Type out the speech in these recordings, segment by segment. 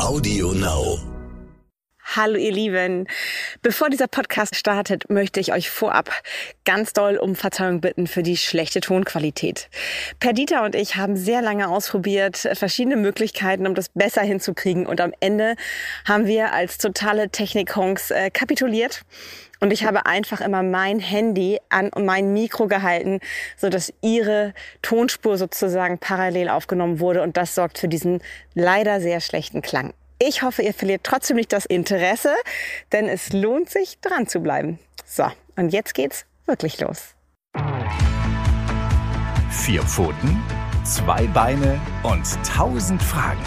Audio Now. Hallo ihr Lieben. Bevor dieser Podcast startet, möchte ich euch vorab ganz doll um Verzeihung bitten für die schlechte Tonqualität. Perdita und ich haben sehr lange ausprobiert, verschiedene Möglichkeiten, um das besser hinzukriegen und am Ende haben wir als totale Technik-Honks äh, kapituliert und ich habe einfach immer mein Handy an mein Mikro gehalten, so dass ihre Tonspur sozusagen parallel aufgenommen wurde und das sorgt für diesen leider sehr schlechten Klang. Ich hoffe, ihr verliert trotzdem nicht das Interesse, denn es lohnt sich, dran zu bleiben. So, und jetzt geht's wirklich los. Vier Pfoten, zwei Beine und tausend Fragen.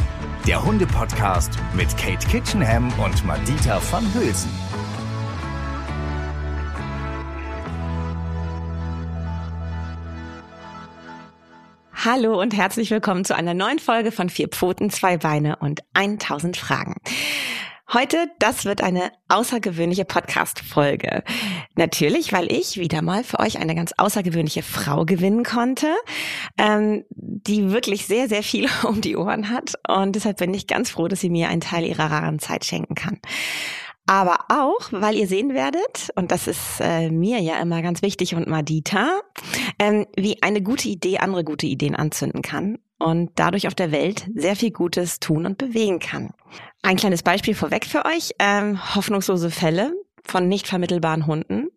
Der Hunde-Podcast mit Kate Kitchenham und Madita van Hülsen. Hallo und herzlich willkommen zu einer neuen Folge von Vier Pfoten, zwei Beine und 1000 Fragen. Heute, das wird eine außergewöhnliche Podcast-Folge. Natürlich, weil ich wieder mal für euch eine ganz außergewöhnliche Frau gewinnen konnte, ähm, die wirklich sehr, sehr viel um die Ohren hat. Und deshalb bin ich ganz froh, dass sie mir einen Teil ihrer raren Zeit schenken kann aber auch, weil ihr sehen werdet, und das ist äh, mir ja immer ganz wichtig und Madita, ähm, wie eine gute Idee andere gute Ideen anzünden kann und dadurch auf der Welt sehr viel Gutes tun und bewegen kann. Ein kleines Beispiel vorweg für euch, ähm, hoffnungslose Fälle von nicht vermittelbaren Hunden,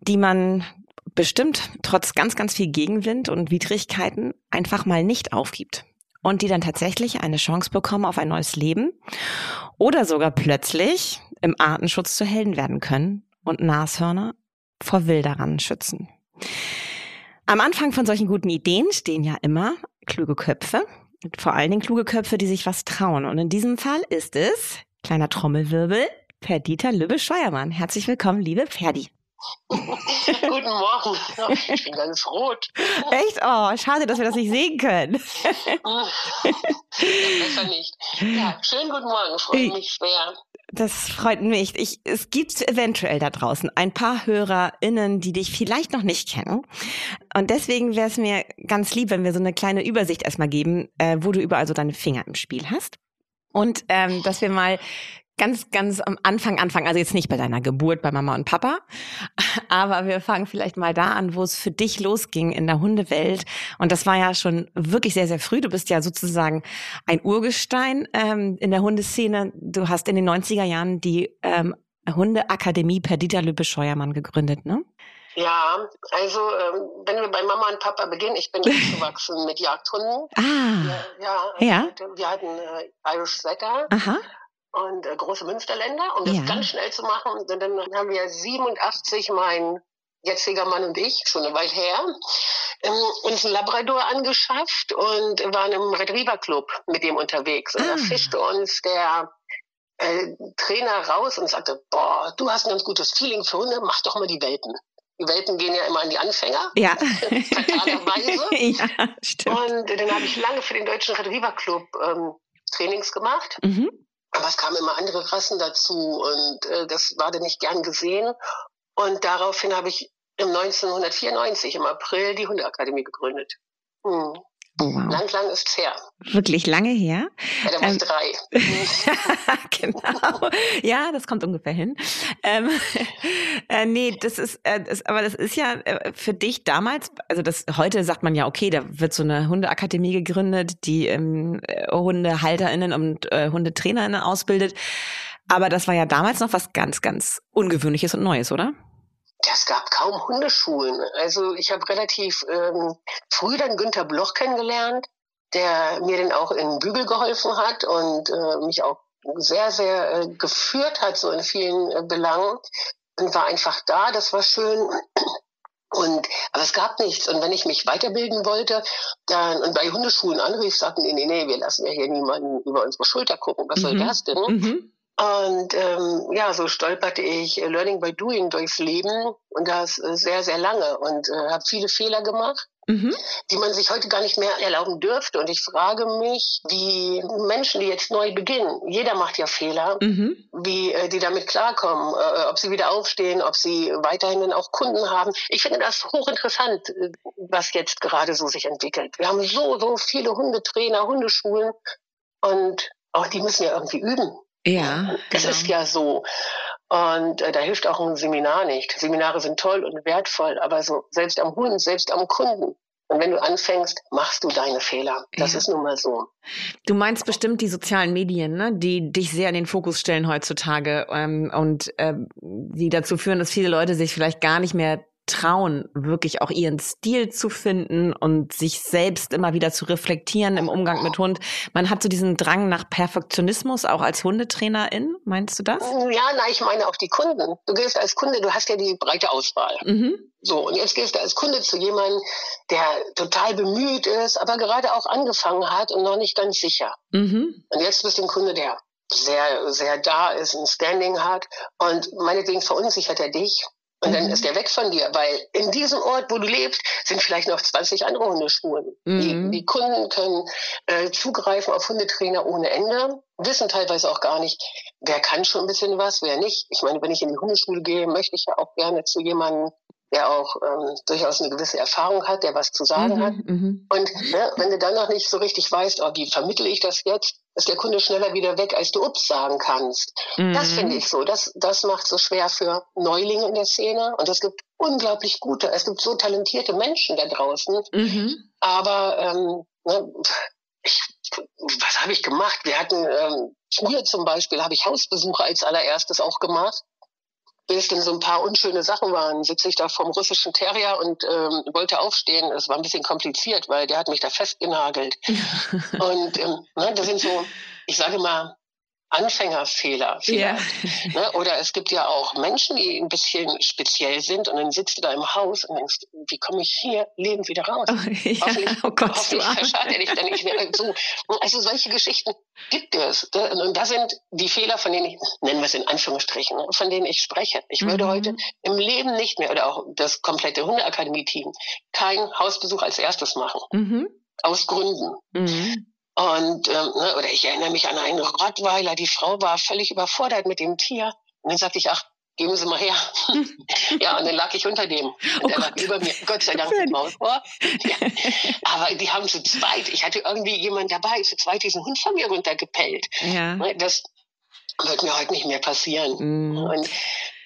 die man bestimmt trotz ganz, ganz viel Gegenwind und Widrigkeiten einfach mal nicht aufgibt und die dann tatsächlich eine Chance bekommen auf ein neues Leben oder sogar plötzlich im Artenschutz zu Helden werden können und Nashörner vor Wilderern schützen. Am Anfang von solchen guten Ideen stehen ja immer kluge Köpfe, vor allen Dingen kluge Köpfe, die sich was trauen. Und in diesem Fall ist es, kleiner Trommelwirbel, Perdita Lübbe-Scheuermann. Herzlich willkommen, liebe Ferdi. Guten Morgen. Ich bin ganz rot. Echt? Oh, schade, dass wir das nicht sehen können. Besser nicht. Ja, schönen guten Morgen. Freue mich schwer. Das freut mich. Ich, es gibt eventuell da draußen ein paar HörerInnen, die dich vielleicht noch nicht kennen. Und deswegen wäre es mir ganz lieb, wenn wir so eine kleine Übersicht erstmal geben, äh, wo du überall so deine Finger im Spiel hast. Und ähm, dass wir mal ganz, ganz am Anfang anfangen, also jetzt nicht bei deiner Geburt bei Mama und Papa, aber wir fangen vielleicht mal da an, wo es für dich losging in der Hundewelt. Und das war ja schon wirklich sehr, sehr früh. Du bist ja sozusagen ein Urgestein ähm, in der Hundeszene. Du hast in den 90er Jahren die ähm, Hundeakademie per Dieter Lübbe-Scheuermann gegründet, ne? Ja, also ähm, wenn wir bei Mama und Papa beginnen, ich bin aufgewachsen mit Jagdhunden. Ah. Ja, ja. ja. Wir hatten äh, Irish Setter. Aha und äh, große Münsterländer. Um das ja. ganz schnell zu machen, dann, dann haben wir 87 mein jetziger Mann und ich, schon eine Weile her, ähm, uns einen Labrador angeschafft und waren im Retriever Club mit dem unterwegs. Und ah. da fischte uns der äh, Trainer raus und sagte, boah, du hast ein ganz gutes Feeling für Hunde, mach doch mal die Welpen. Die Welpen gehen ja immer an die Anfänger. Ja. ja, stimmt. Und dann habe ich lange für den Deutschen Retriever Club ähm, Trainings gemacht. Mhm. Aber es kamen immer andere Rassen dazu und äh, das war dann nicht gern gesehen. Und daraufhin habe ich im 1994 im April die Hundeakademie gegründet. Hm. Oh, wow. Lang, lang ist her. Wirklich lange her? Ja, da war ähm, ich drei. genau. Ja, das kommt ungefähr hin. Ähm, äh, nee, das ist, äh, das, aber das ist ja äh, für dich damals, also das heute sagt man ja, okay, da wird so eine Hundeakademie gegründet, die ähm, äh, HundehalterInnen und äh, HundetrainerInnen ausbildet. Aber das war ja damals noch was ganz, ganz Ungewöhnliches und Neues, oder? Es gab kaum Hundeschulen. Also ich habe relativ ähm, früh dann Günther Bloch kennengelernt, der mir dann auch in Bügel geholfen hat und äh, mich auch sehr, sehr äh, geführt hat, so in vielen äh, Belangen. Und war einfach da, das war schön. Und, aber es gab nichts. Und wenn ich mich weiterbilden wollte, dann, und bei Hundeschulen anrief, sagten die, nee, nee, wir lassen ja hier niemanden über unsere Schulter gucken. Was mhm. soll das denn? Mhm. Und ähm, ja, so stolperte ich äh, Learning by Doing durchs Leben und das äh, sehr, sehr lange und äh, habe viele Fehler gemacht, mhm. die man sich heute gar nicht mehr erlauben dürfte. Und ich frage mich, wie Menschen, die jetzt neu beginnen, jeder macht ja Fehler, mhm. wie äh, die damit klarkommen, äh, ob sie wieder aufstehen, ob sie weiterhin dann auch Kunden haben. Ich finde das hochinteressant, äh, was jetzt gerade so sich entwickelt. Wir haben so, so viele Hundetrainer, Hundeschulen und auch die müssen ja irgendwie üben. Ja. Das genau. ist ja so. Und äh, da hilft auch ein Seminar nicht. Seminare sind toll und wertvoll, aber so selbst am Hund, selbst am Kunden. Und wenn du anfängst, machst du deine Fehler. Das Ja. ist nun mal so. Du meinst bestimmt die sozialen Medien, ne? die dich sehr in den Fokus stellen heutzutage ähm, und ähm, die dazu führen, dass viele Leute sich vielleicht gar nicht mehr trauen, wirklich auch ihren Stil zu finden und sich selbst immer wieder zu reflektieren im Umgang mit Hund. Man hat so diesen Drang nach Perfektionismus, auch als Hundetrainerin. Meinst du das? Ja, na, ich meine auch die Kunden. Du gehst als Kunde, du hast ja die breite Auswahl. Mhm. So, und jetzt gehst du als Kunde zu jemandem, der total bemüht ist, aber gerade auch angefangen hat und noch nicht ganz sicher. Mhm. Und jetzt bist du ein Kunde, der sehr, sehr da ist, ein Standing hat und meinetwegen verunsichert er dich. Und dann Mhm. ist er weg von dir, weil in diesem Ort, wo du lebst, sind vielleicht noch 20 andere Hundeschulen. Mhm. Die, die Kunden können äh, zugreifen auf Hundetrainer ohne Ende, wissen teilweise auch gar nicht, wer kann schon ein bisschen was, wer nicht. Ich meine, wenn ich in die Hundeschule gehe, möchte ich ja auch gerne zu jemandem, der auch ähm, durchaus eine gewisse Erfahrung hat, der was zu sagen hat. Mhm. Mhm. Und ne, wenn du dann noch nicht so richtig weißt, oh, wie vermittle ich das jetzt, ist der Kunde schneller wieder weg, als du Ups sagen kannst. Das Mhm. finde ich so. Das, das macht so schwer für Neulinge in der Szene. Und es gibt unglaublich gute, es gibt so talentierte Menschen da draußen. Mhm. Aber ähm, ne, ich, was habe ich gemacht? Wir hatten ähm, früher zum Beispiel, habe ich Hausbesuche als allererstes auch gemacht. Bis dann so ein paar unschöne Sachen waren, sitze ich da vom russischen Terrier und ähm, wollte aufstehen. Es war ein bisschen kompliziert, weil der hat mich da festgenagelt. Und ähm, ne, das sind so, ich sage mal, Anfängerfehler vielleicht. Ne? Oder es gibt ja auch Menschen, die ein bisschen speziell sind und dann sitzt du da im Haus und denkst, wie komme ich hier lebend wieder raus? Oh, ja. Hoffentlich, oh Gott, hoffentlich Arme. verscharrt er dich dann nicht mehr. So, also solche Geschichten gibt es. Und da sind die Fehler, von denen ich, nennen wir es in Anführungsstrichen, ne, von denen ich spreche. Ich würde Mhm. heute im Leben nicht mehr, oder auch das komplette Hundeakademie-Team, keinen Hausbesuch als erstes machen. Mhm. Aus Gründen. Mhm. Und ähm, ne, oder ich erinnere mich an einen Rottweiler, die Frau war völlig überfordert mit dem Tier. Und dann sagte ich, ach, geben Sie mal her. ja, und dann lag ich unter dem. Und Oh der lag Gott. über mir. Gott sei Dank mit Maulrohr. Ja. Aber die haben zu zweit, ich hatte irgendwie jemand dabei, zu zweit diesen Hund von mir runtergepellt. Ja. Ne, Das wird mir heute nicht mehr passieren. Mhm. Und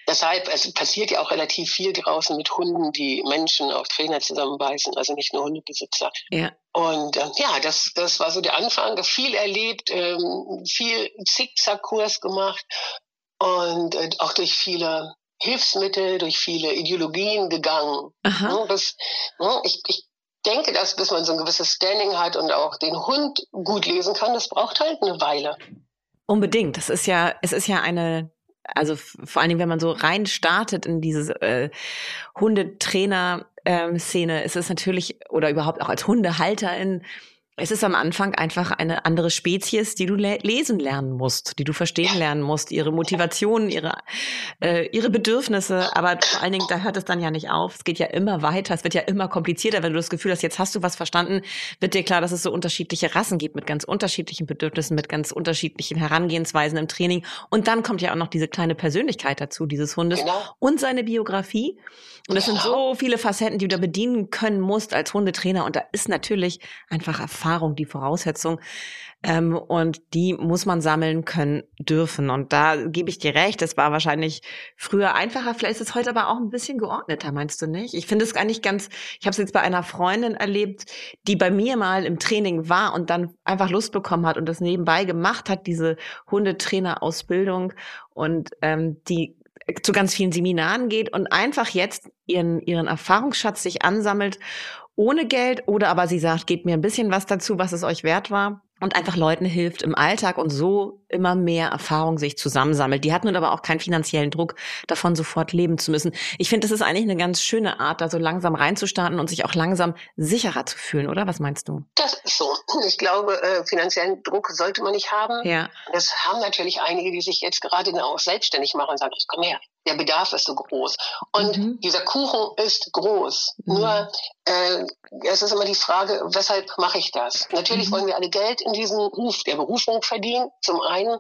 deshalb, es passiert ja auch relativ viel draußen mit Hunden, die Menschen, auch Trainer zusammenbeißen, also nicht nur Hundebesitzer. Ja. Und ähm, ja, das, das war so der Anfang. Viel erlebt, ähm, viel Zickzackkurs gemacht und äh, auch durch viele Hilfsmittel, durch viele Ideologien gegangen. Aha. Ne, Das, ne, ich, ich denke, dass bis man so ein gewisses Standing hat und auch den Hund gut lesen kann, das braucht halt eine Weile. Unbedingt. Das ist ja, es ist ja eine, also vor allen Dingen, wenn man so rein startet in diese äh, Hundetrainer-Szene, ist es natürlich, oder überhaupt auch als Hundehalterin, es ist am Anfang einfach eine andere Spezies, die du le lesen lernen musst, die du verstehen lernen musst, ihre Motivationen, ihre, äh, ihre Bedürfnisse. Aber vor allen Dingen, da hört es dann ja nicht auf. Es geht ja immer weiter, es wird ja immer komplizierter. Wenn du das Gefühl hast, jetzt hast du was verstanden, wird dir klar, dass es so unterschiedliche Rassen gibt mit ganz unterschiedlichen Bedürfnissen, mit ganz unterschiedlichen Herangehensweisen im Training. Und dann kommt ja auch noch diese kleine Persönlichkeit dazu, dieses Hundes Genau. und seine Biografie. Und es sind Genau. so viele Facetten, die du da bedienen können musst als Hundetrainer. Und da ist natürlich einfach Erfahrung die Voraussetzung. Ähm, und die muss man sammeln können dürfen. Und da gebe ich dir recht, das war wahrscheinlich früher einfacher. Vielleicht ist es heute aber auch ein bisschen geordneter, meinst du nicht? Ich finde es eigentlich ganz, ich habe es jetzt bei einer Freundin erlebt, die bei mir mal im Training war und dann einfach Lust bekommen hat und das nebenbei gemacht hat, diese Hundetrainerausbildung und ähm, die zu ganz vielen Seminaren geht und einfach jetzt ihren, ihren Erfahrungsschatz sich ansammelt ohne Geld oder aber sie sagt, gebt mir ein bisschen was dazu, was es euch wert war und einfach Leuten hilft im Alltag und so immer mehr Erfahrung sich zusammensammelt. Die hat nun aber auch keinen finanziellen Druck, davon sofort leben zu müssen. Ich finde, das ist eigentlich eine ganz schöne Art, da so langsam reinzustarten und sich auch langsam sicherer zu fühlen, oder? Was meinst du? Das ist so. Ich glaube, äh, finanziellen Druck sollte man nicht haben. Ja. Das haben natürlich einige, die sich jetzt gerade auch selbstständig machen und sagen, komm her, der Bedarf ist so groß. Und Mhm. dieser Kuchen ist groß. Mhm. Nur äh, es ist immer die Frage, weshalb mache ich das? Natürlich Mhm. wollen wir alle Geld in diesen Ruf der Berufung verdienen, zum einen.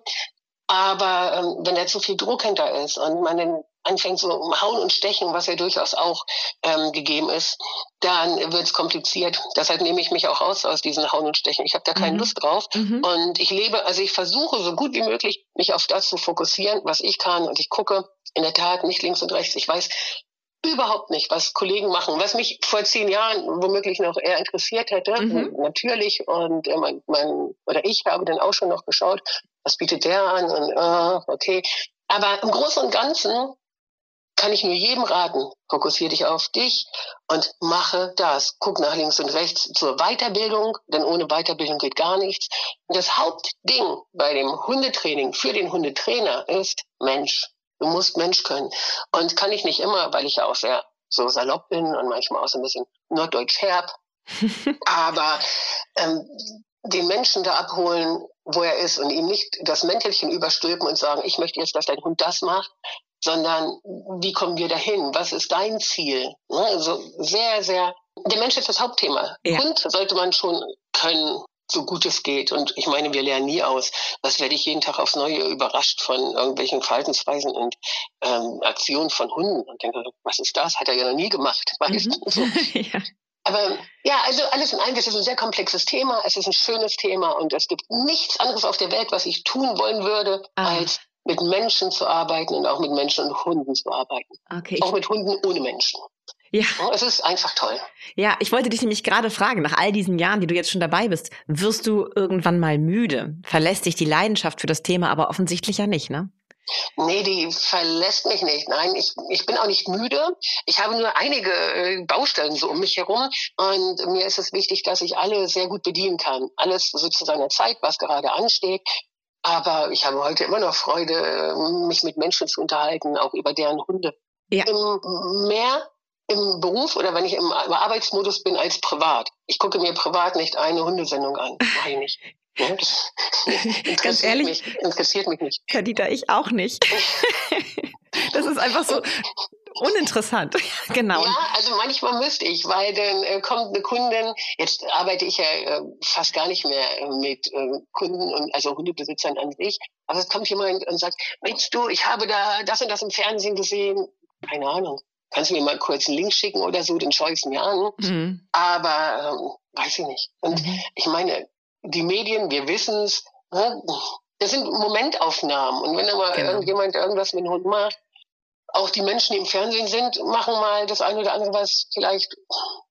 Aber ähm, wenn da zu viel Druck hinter ist und man dann anfängt so Hauen und Stechen, was ja durchaus auch ähm, gegeben ist, dann wird es kompliziert. Deshalb nehme ich mich auch raus aus diesen Hauen und Stechen. Ich habe da keine mhm. Lust drauf. Mhm. Und ich lebe, also ich versuche so gut wie möglich, mich auf das zu fokussieren, was ich kann. Und ich gucke in der Tat nicht links und rechts. Ich weiß überhaupt nicht, was Kollegen machen, was mich vor zehn Jahren womöglich noch eher interessiert hätte, mhm. natürlich. Und äh, mein, mein, oder ich habe dann auch schon noch geschaut, was bietet der an und äh, okay. Aber im Großen und Ganzen kann ich nur jedem raten, fokussiere dich auf dich und mache das. Guck nach links und rechts zur Weiterbildung, denn ohne Weiterbildung geht gar nichts. Und das Hauptding bei dem Hundetraining für den Hundetrainer ist Mensch. Du musst Mensch können. Und kann ich nicht immer, weil ich ja auch sehr so salopp bin und manchmal auch so ein bisschen norddeutsch herb. Aber ähm, den Menschen da abholen, wo er ist und ihm nicht das Mäntelchen überstülpen und sagen, ich möchte jetzt, dass dein Hund das macht, sondern wie kommen wir dahin? Was ist dein Ziel? Ne, also sehr, sehr, der Mensch ist das Hauptthema. Ja. Hund sollte man schon können so gut es geht. Und ich meine, wir lernen nie aus. Das werde ich jeden Tag aufs Neue überrascht von irgendwelchen Verhaltensweisen und ähm, Aktionen von Hunden und denke, was ist das? Hat er ja noch nie gemacht. Weißt mhm. so. ja. Aber ja, also alles in allem, das ist ein sehr komplexes Thema, es ist ein schönes Thema und es gibt nichts anderes auf der Welt, was ich tun wollen würde, ah. als mit Menschen zu arbeiten und auch mit Menschen und Hunden zu arbeiten. Okay. Auch mit Hunden ohne Menschen. Ja. Es ist einfach toll. Ja, ich wollte dich nämlich gerade fragen, nach all diesen Jahren, die du jetzt schon dabei bist, wirst du irgendwann mal müde? Verlässt dich die Leidenschaft für das Thema aber offensichtlich ja nicht, ne? Nee, die verlässt mich nicht. Nein, ich, ich bin auch nicht müde. Ich habe nur einige äh, Baustellen so um mich herum. Und mir ist es wichtig, dass ich alle sehr gut bedienen kann. Alles so zu seiner Zeit, was gerade ansteht. Aber ich habe heute immer noch Freude, mich mit Menschen zu unterhalten, auch über deren Hunde. Ja. Im Mehr im Beruf oder wenn ich im Arbeitsmodus bin als privat. Ich gucke mir privat nicht eine Hundesendung an. Mach ich nicht. Das Ganz ehrlich, mich, interessiert mich nicht. Kadita, ich auch nicht. das ist einfach so uninteressant. genau. Ja, also manchmal müsste ich, weil dann äh, kommt eine Kundin, jetzt arbeite ich ja äh, fast gar nicht mehr äh, mit äh, Kunden und also Hundebesitzern an sich, aber es kommt jemand und sagt, Mensch du, ich habe da das und das im Fernsehen gesehen, keine Ahnung kannst du mir mal kurz einen Link schicken oder so, den schaue ich mir an. Mhm. Aber ähm, weiß ich nicht. Und mhm. ich meine, die Medien, wir wissen es, ne? das sind Momentaufnahmen. Und wenn da mal genau. irgendjemand irgendwas mit dem Hund macht, auch die Menschen, die im Fernsehen sind, machen mal das eine oder andere, was vielleicht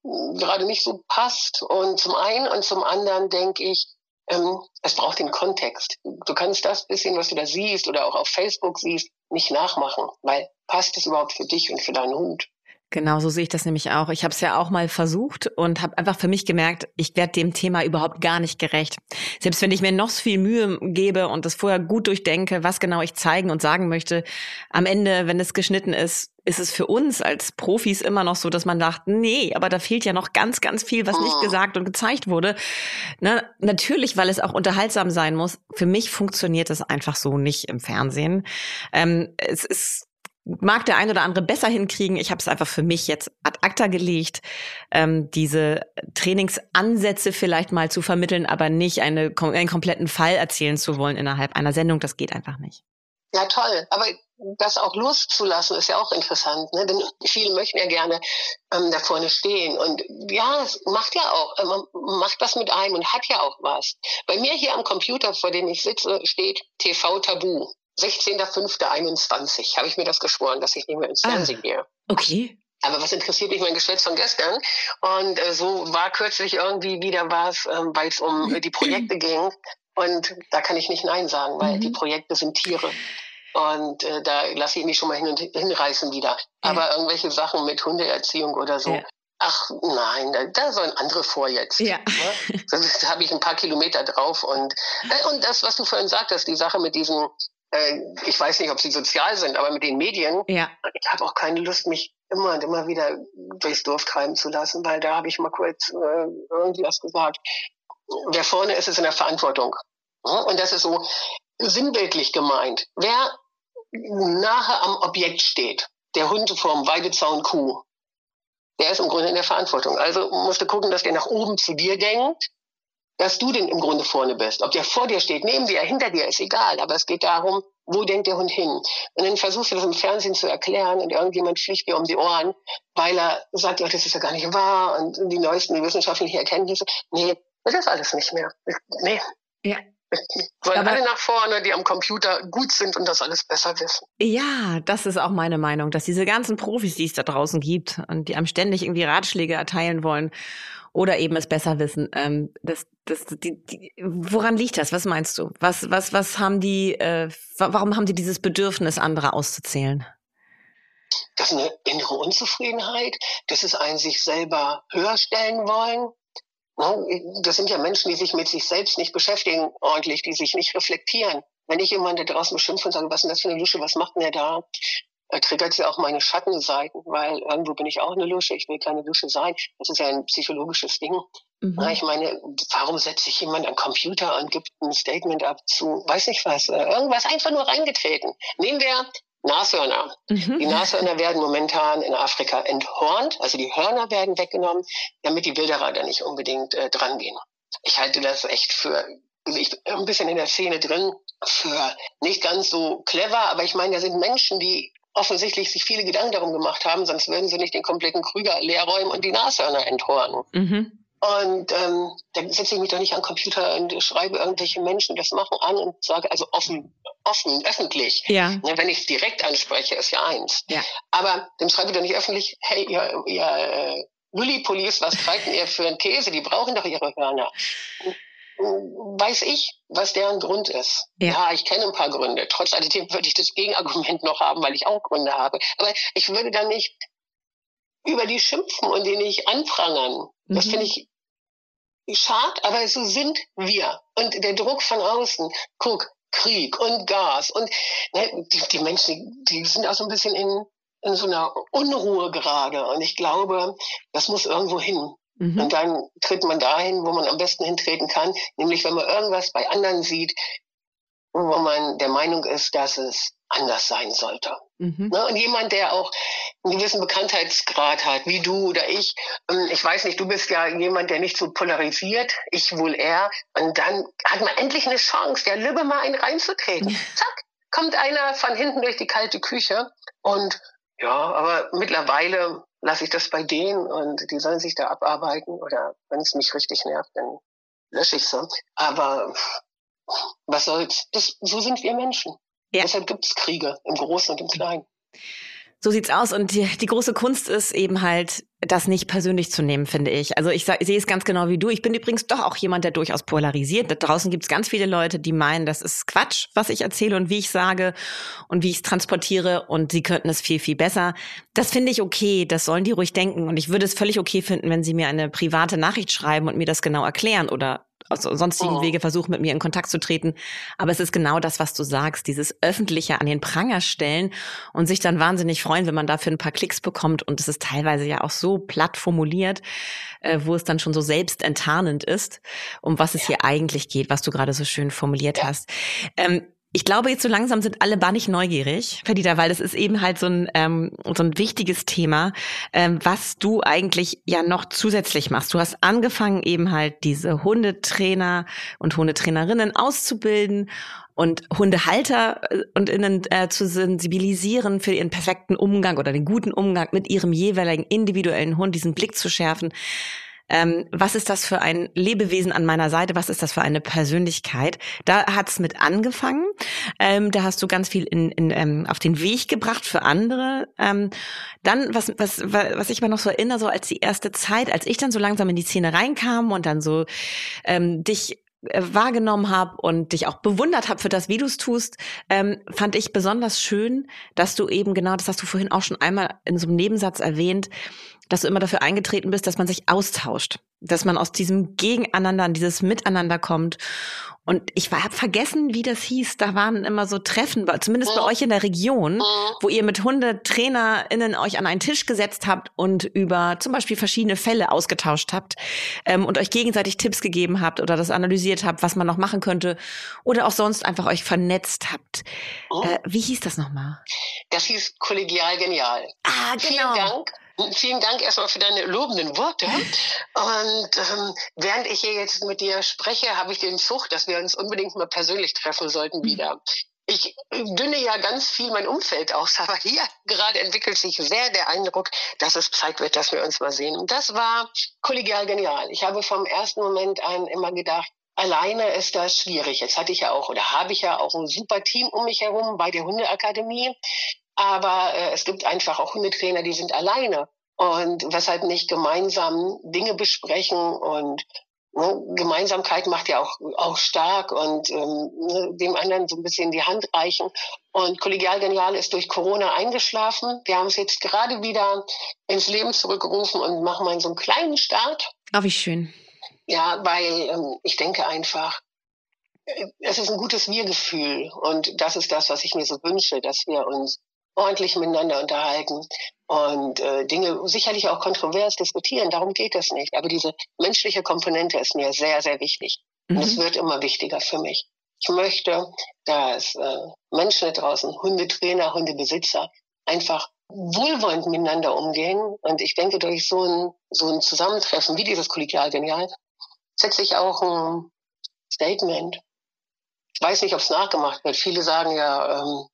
gerade nicht so passt. Und zum einen und zum anderen denke ich, ähm, es braucht den Kontext. Du kannst das bisschen, was du da siehst oder auch auf Facebook siehst, nicht nachmachen, weil passt es überhaupt für dich und für deinen Hund? Genau, so sehe ich das nämlich auch. Ich habe es ja auch mal versucht und habe einfach für mich gemerkt, ich werde dem Thema überhaupt gar nicht gerecht. Selbst wenn ich mir noch so viel Mühe gebe und das vorher gut durchdenke, was genau ich zeigen und sagen möchte, am Ende, wenn es geschnitten ist, ist es für uns als Profis immer noch so, dass man sagt, nee, aber da fehlt ja noch ganz, ganz viel, was nicht oh. gesagt und gezeigt wurde. Na, natürlich, weil es auch unterhaltsam sein muss. Für mich funktioniert es einfach so nicht im Fernsehen. Ähm, es ist mag der ein oder andere besser hinkriegen. Ich habe es einfach für mich jetzt ad acta gelegt, ähm, diese Trainingsansätze vielleicht mal zu vermitteln, aber nicht eine, einen kompletten Fall erzählen zu wollen innerhalb einer Sendung. Das geht einfach nicht. Ja, toll. Aber das auch loszulassen, ist ja auch interessant. Ne? Denn viele möchten ja gerne ähm, da vorne stehen. Und ja, es macht ja auch, äh, man macht was mit einem und hat ja auch was. Bei mir hier am Computer, vor dem ich sitze, steht TV Tabu. 16.05.21 habe ich mir das geschworen, dass ich nicht mehr ins ah, Fernsehen ah, gehe. Okay. Aber was interessiert mich mein Geschwätz von gestern? Und äh, so war kürzlich irgendwie wieder was, äh, weil es um äh, die Projekte ging. Und da kann ich nicht Nein sagen, weil mhm. die Projekte sind Tiere. Und äh, da lasse ich mich schon mal hin und hinreißen wieder. Ja. Aber irgendwelche Sachen mit Hundeerziehung oder so, ja. Ach nein, da, da sollen andere vor jetzt. Ja. Ne? Da habe ich ein paar Kilometer drauf und äh, und das, was du vorhin sagtest, die Sache mit diesem äh, ich weiß nicht, ob sie sozial sind, aber mit den Medien, ja. ich habe auch keine Lust, mich immer und immer wieder durchs Dorf treiben zu lassen, weil da habe ich mal kurz äh, irgendwie was gesagt. Wer vorne ist, ist in der Verantwortung. Und das ist so sinnbildlich gemeint. Wer nahe am Objekt steht, der Hund vorm Weidezaun Kuh, der ist im Grunde in der Verantwortung. Also musst du gucken, dass der nach oben zu dir denkt dass du denn im Grunde vorne bist. Ob der vor dir steht, neben dir, hinter dir, ist egal. Aber es geht darum, wo denkt der Hund hin? Und dann versuchst du das im Fernsehen zu erklären und irgendjemand fliegt dir um die Ohren, weil er sagt, ja, das ist ja gar nicht wahr und die neuesten wissenschaftlichen Erkenntnisse. Nee, das ist alles nicht mehr. Nee. Ja. Wollen alle nach vorne, die am Computer gut sind und das alles besser wissen. Ja, das ist auch meine Meinung, dass diese ganzen Profis, die es da draußen gibt und die einem ständig irgendwie Ratschläge erteilen wollen oder eben es besser wissen, ähm, das, das, die, die, woran liegt das? Was meinst du? Was, was, was haben die, äh, warum haben die dieses Bedürfnis, andere auszuzählen? Das ist eine innere Unzufriedenheit, das ist ein sich selber höher stellen wollen, Ne? Das sind ja Menschen, die sich mit sich selbst nicht beschäftigen ordentlich, die sich nicht reflektieren. Wenn ich jemanden da draußen beschimpfe und sage, was ist denn das für eine Lusche, was macht denn der da? Er triggert sie auch meine Schattenseiten, weil irgendwo bin ich auch eine Lusche, ich will keine Lusche sein. Das ist ja ein psychologisches Ding. Mhm. Ich meine, warum setzt sich jemand am Computer und gibt ein Statement ab zu, weiß nicht was, äh, irgendwas einfach nur reingetreten. Nehmen wir Nashörner. Mhm. Die Nashörner werden momentan in Afrika enthornt, also die Hörner werden weggenommen, damit die Wilderer da nicht unbedingt äh, drangehen. Ich halte das echt für, ich bin ein bisschen in der Szene drin, für nicht ganz so clever, aber ich meine, da sind Menschen, die offensichtlich sich viele Gedanken darum gemacht haben, sonst würden sie nicht den kompletten Krüger leer räumen und die Nashörner enthornen. Mhm. Und ähm, dann setze ich mich doch nicht an den Computer und schreibe irgendwelche Menschen das machen an und sage, also offen, offen, öffentlich. Ja. Wenn ich es direkt anspreche, ist ja eins. Ja. Aber dann schreibe ich doch nicht öffentlich, hey, ihr, ihr äh, Lulli-Police, was treibt ihr für einen Käse? Die brauchen doch ihre Hörner. Weiß ich, was deren Grund ist. Ja. ja, ich kenne ein paar Gründe. Trotz alledem würde ich das Gegenargument noch haben, weil ich auch Gründe habe. Aber ich würde dann nicht über die schimpfen und die nicht anprangern. Das mhm. finde ich schade, aber so sind wir. Und der Druck von außen, guck, Krieg und Gas und ne, die, die Menschen, die sind auch so ein bisschen in, in so einer Unruhe gerade. Und ich glaube, das muss irgendwo hin. Mhm. Und dann tritt man dahin, wo man am besten hintreten kann, nämlich wenn man irgendwas bei anderen sieht, wo man der Meinung ist, dass es anders sein sollte. Mhm. Ne? Und jemand, der auch einen gewissen Bekanntheitsgrad hat, wie du oder ich. Ähm, ich weiß nicht, du bist ja jemand, der nicht so polarisiert, ich wohl eher. Und dann hat man endlich eine Chance, der Lübbe mal einen reinzutreten. Zack, kommt einer von hinten durch die kalte Küche. Und ja, aber mittlerweile lasse ich das bei denen und die sollen sich da abarbeiten. Oder wenn es mich richtig nervt, dann lösche ich so. Aber was soll's? Das, so sind wir Menschen. Ja. Deshalb gibt es Kriege im Großen und im Kleinen. So sieht's aus. Und die, die, große Kunst ist eben halt, das nicht persönlich zu nehmen, finde ich. Also ich, sehe es ganz genau wie du. Ich bin übrigens doch auch jemand, der durchaus polarisiert. Da draußen gibt's ganz viele Leute, die meinen, das ist Quatsch, was ich erzähle und wie ich sage und wie ich es transportiere und sie könnten es viel, viel besser. Das finde ich okay. Das sollen die ruhig denken. Und ich würde es völlig okay finden, wenn sie mir eine private Nachricht schreiben und mir das genau erklären oder aus sonstigen oh. Wege versuchen, mit mir in Kontakt zu treten. Aber es ist genau das, was du sagst, dieses öffentliche an den Pranger stellen und sich dann wahnsinnig freuen, wenn man dafür ein paar Klicks bekommt. Und es ist teilweise ja auch so platt formuliert, äh, wo es dann schon so selbstenttarnend ist, um was es ja. hier eigentlich geht, was du gerade so schön formuliert ja. hast. Ähm, ich glaube, jetzt so langsam sind alle bannig neugierig, Perdita, weil das ist eben halt so ein, ähm, so ein wichtiges Thema, ähm, was du eigentlich ja noch zusätzlich machst. Du hast angefangen, eben halt diese Hundetrainer und Hundetrainerinnen auszubilden und Hundehalter äh, und innen äh, zu sensibilisieren für ihren perfekten Umgang oder den guten Umgang mit ihrem jeweiligen individuellen Hund, diesen Blick zu schärfen ähm, was ist das für ein Lebewesen an meiner Seite, was ist das für eine Persönlichkeit. Da hat's mit angefangen. Ähm, da hast du ganz viel in, in, ähm, auf den Weg gebracht für andere. Ähm, dann, was, was, was ich mir noch so erinnere, so als die erste Zeit, als ich dann so langsam in die Szene reinkam und dann so ähm, dich äh, wahrgenommen habe und dich auch bewundert habe für das, wie du es tust, ähm, fand ich besonders schön, dass du eben genau, das hast du vorhin auch schon einmal in so einem Nebensatz erwähnt, dass du immer dafür eingetreten bist, dass man sich austauscht, dass man aus diesem Gegeneinander in dieses Miteinander kommt. Und ich habe vergessen, wie das hieß. Da waren immer so Treffen, zumindest bei euch in der Region, wo ihr mit HundetrainerInnen euch an einen Tisch gesetzt habt und über zum Beispiel verschiedene Fälle ausgetauscht habt ähm, und euch gegenseitig Tipps gegeben habt oder das analysiert habt, was man noch machen könnte oder auch sonst einfach euch vernetzt habt. Äh, wie hieß das nochmal? Das hieß kollegial genial. Ah, genau. Vielen Dank. Vielen Dank erstmal für deine lobenden Worte. Und ähm, während ich hier jetzt mit dir spreche, habe ich den Zug, dass wir uns unbedingt mal persönlich treffen sollten wieder. ich dünne ja ganz viel mein Umfeld aus, aber hier gerade entwickelt sich sehr der Eindruck, dass es Zeit wird, dass wir uns mal sehen. Und das war kollegial genial. Ich habe vom ersten Moment an immer gedacht, alleine ist das schwierig. Jetzt hatte ich ja auch oder habe ich ja auch ein super Team um mich herum bei der Hundeakademie. Aber äh, es gibt einfach auch Hundetrainer, die sind alleine und weshalb nicht gemeinsam Dinge besprechen und ne, Gemeinsamkeit macht ja auch, auch stark und ähm, ne, dem anderen so ein bisschen die Hand reichen. Und Kollegial Genial ist durch Corona eingeschlafen. Wir haben es jetzt gerade wieder ins Leben zurückgerufen und machen mal so einen kleinen Start. Ah, wie schön. Ja, weil ähm, ich denke einfach, äh, es ist ein gutes Wir-Gefühl und das ist das, was ich mir so wünsche, dass wir uns ordentlich miteinander unterhalten und äh, Dinge sicherlich auch kontrovers diskutieren. Darum geht es nicht. Aber diese menschliche Komponente ist mir sehr, sehr wichtig. Mhm. Und es mhm. wird immer wichtiger für mich. Ich möchte, dass äh, Menschen da draußen, Hundetrainer, Hundebesitzer, einfach wohlwollend miteinander umgehen. Und ich denke, durch so ein, so ein Zusammentreffen wie dieses Kollegial Genial setze ich auch ein Statement. Ich weiß nicht, ob es nachgemacht wird. Viele sagen ja, ähm,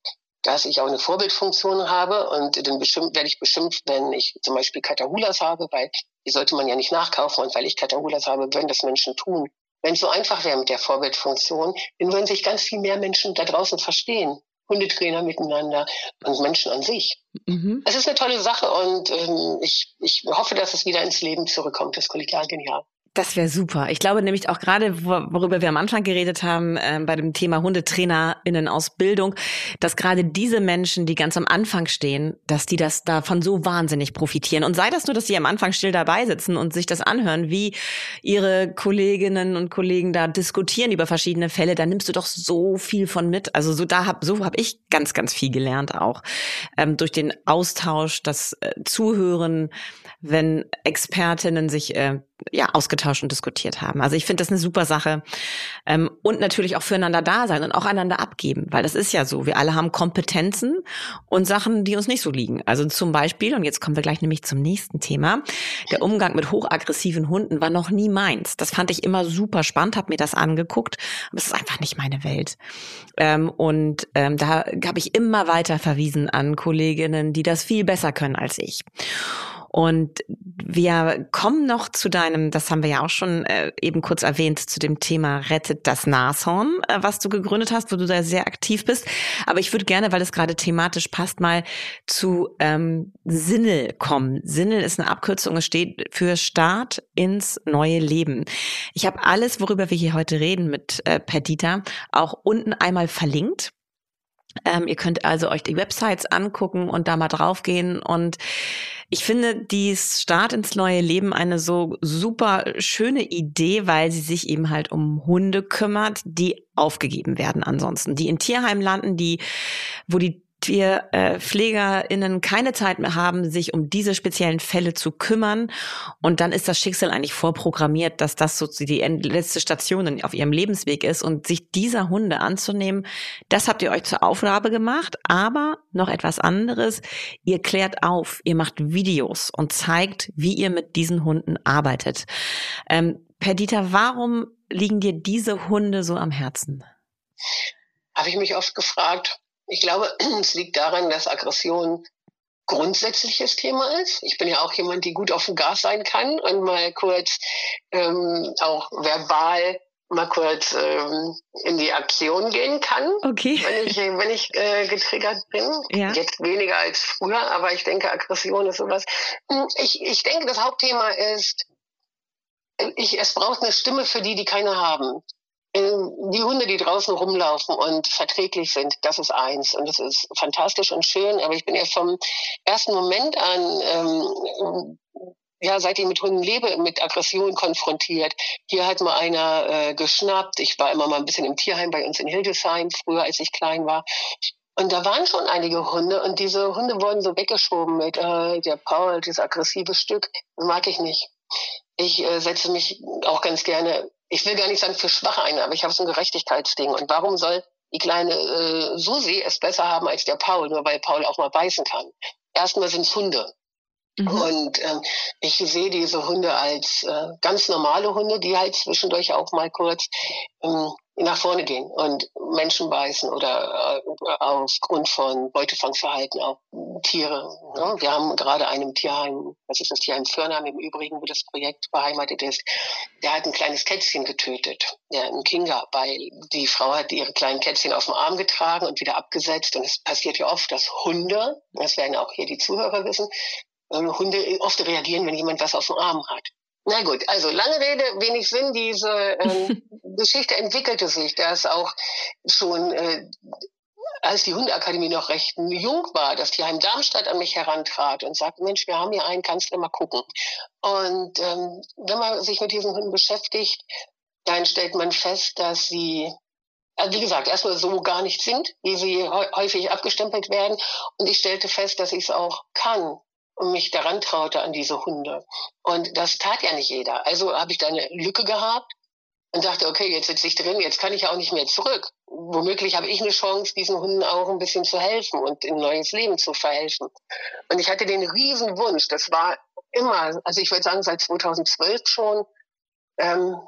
dass ich auch eine Vorbildfunktion habe und dann werde ich beschimpft, wenn ich zum Beispiel Katahulas habe, weil die sollte man ja nicht nachkaufen und weil ich Katahulas habe, würden das Menschen tun. Wenn es so einfach wäre mit der Vorbildfunktion, dann würden sich ganz viel mehr Menschen da draußen verstehen. Hundetrainer miteinander und Menschen an sich. Mhm. Es ist eine tolle Sache und ähm, ich, ich hoffe, dass es wieder ins Leben zurückkommt, das Kollegial Genial. Das wäre super. Ich glaube nämlich auch gerade, worüber wir am Anfang geredet haben, äh, bei dem Thema HundetrainerInnen-Ausbildung, dass gerade diese Menschen, die ganz am Anfang stehen, dass die das davon so wahnsinnig profitieren. Und sei das nur, dass sie am Anfang still dabei sitzen und sich das anhören, wie ihre Kolleginnen und Kollegen da diskutieren über verschiedene Fälle, da nimmst du doch so viel von mit. Also so da hab, so habe ich ganz, ganz viel gelernt auch. Ähm, durch den Austausch, das äh, Zuhören, wenn Expertinnen sich äh, ja ausgetauscht und diskutiert haben. Also ich finde das eine super Sache ähm, und natürlich auch füreinander da sein und auch einander abgeben, weil das ist ja so. Wir alle haben Kompetenzen und Sachen, die uns nicht so liegen. Also zum Beispiel und jetzt kommen wir gleich nämlich zum nächsten Thema. Der Umgang mit hochaggressiven Hunden war noch nie meins. Das fand ich immer super spannend, habe mir das angeguckt, aber es ist einfach nicht meine Welt. Ähm, und ähm, da habe ich immer weiter verwiesen an Kolleginnen, die das viel besser können als ich. Und wir kommen noch zu deinem, das haben wir ja auch schon äh, eben kurz erwähnt, zu dem Thema Rettet das Nashorn, äh, was du gegründet hast, wo du da sehr aktiv bist. Aber ich würde gerne, weil es gerade thematisch passt, mal zu ähm, Sinnel kommen. Sinnel ist eine Abkürzung, es steht für Start ins neue Leben. Ich habe alles, worüber wir hier heute reden mit äh, Perdita, auch unten einmal verlinkt. Ähm, ihr könnt also euch die Websites angucken und da mal draufgehen. Und ich finde dies Start ins neue Leben eine so super schöne Idee, weil sie sich eben halt um Hunde kümmert, die aufgegeben werden ansonsten, die in Tierheim landen, die, wo die wir äh, PflegerInnen keine Zeit mehr haben, sich um diese speziellen Fälle zu kümmern. Und dann ist das Schicksal eigentlich vorprogrammiert, dass das so die letzte Station auf ihrem Lebensweg ist. Und sich dieser Hunde anzunehmen, das habt ihr euch zur Aufgabe gemacht. Aber noch etwas anderes. Ihr klärt auf, ihr macht Videos und zeigt, wie ihr mit diesen Hunden arbeitet. Ähm, Perdita, warum liegen dir diese Hunde so am Herzen? Habe ich mich oft gefragt ich glaube, es liegt daran, dass Aggression grundsätzliches Thema ist. Ich bin ja auch jemand, die gut auf dem Gas sein kann und mal kurz ähm, auch verbal mal kurz ähm, in die Aktion gehen kann, okay. wenn ich, wenn ich äh, getriggert bin. Ja. Jetzt weniger als früher, aber ich denke, Aggression ist sowas. Hm, ich, ich denke, das Hauptthema ist, ich, es braucht eine Stimme für die, die keine haben. Die Hunde, die draußen rumlaufen und verträglich sind, das ist eins und das ist fantastisch und schön. Aber ich bin ja vom ersten Moment an, ähm, ja, seit ich mit Hunden lebe, mit Aggression konfrontiert. Hier hat mal einer äh, geschnappt. Ich war immer mal ein bisschen im Tierheim bei uns in Hildesheim, früher als ich klein war. Und da waren schon einige Hunde und diese Hunde wurden so weggeschoben mit, äh, der Paul, dieses aggressive Stück, mag ich nicht. Ich äh, setze mich auch ganz gerne ich will gar nicht sagen für Schwache ein, aber ich habe so ein Gerechtigkeitsding. Und warum soll die kleine äh, Susi es besser haben als der Paul, nur weil Paul auch mal beißen kann? Erstmal sind es Hunde. Mhm. Und ähm, ich sehe diese Hunde als äh, ganz normale Hunde, die halt zwischendurch auch mal kurz ähm, nach vorne gehen und Menschen beißen oder äh, aufgrund von Beutefangverhalten auch Tiere. Ne? Wir haben gerade einem Tierheim, das ist das Tierheim Förnheim im Übrigen, wo das Projekt beheimatet ist, der hat ein kleines Kätzchen getötet, ja, ein Kinga, weil die Frau hat ihre kleinen Kätzchen auf dem Arm getragen und wieder abgesetzt und es passiert ja oft, dass Hunde, das werden auch hier die Zuhörer wissen, Hunde oft reagieren, wenn jemand was auf dem Arm hat. Na gut, also lange Rede, wenig Sinn. Diese ähm, Geschichte entwickelte sich, dass auch schon äh, als die Hundeakademie noch recht jung war, dass Tierheim Darmstadt an mich herantrat und sagte, Mensch, wir haben hier einen, kannst du mal gucken. Und ähm, wenn man sich mit diesen Hunden beschäftigt, dann stellt man fest, dass sie also wie gesagt, erstmal so gar nicht sind, wie sie häufig abgestempelt werden. Und ich stellte fest, dass ich es auch kann und mich daran traute an diese Hunde. Und das tat ja nicht jeder. Also habe ich da eine Lücke gehabt und dachte, okay, jetzt sitze ich drin, jetzt kann ich auch nicht mehr zurück. Womöglich habe ich eine Chance, diesen Hunden auch ein bisschen zu helfen und in neues Leben zu verhelfen. Und ich hatte den riesen Wunsch, das war immer, also ich würde sagen seit 2012 schon, ähm,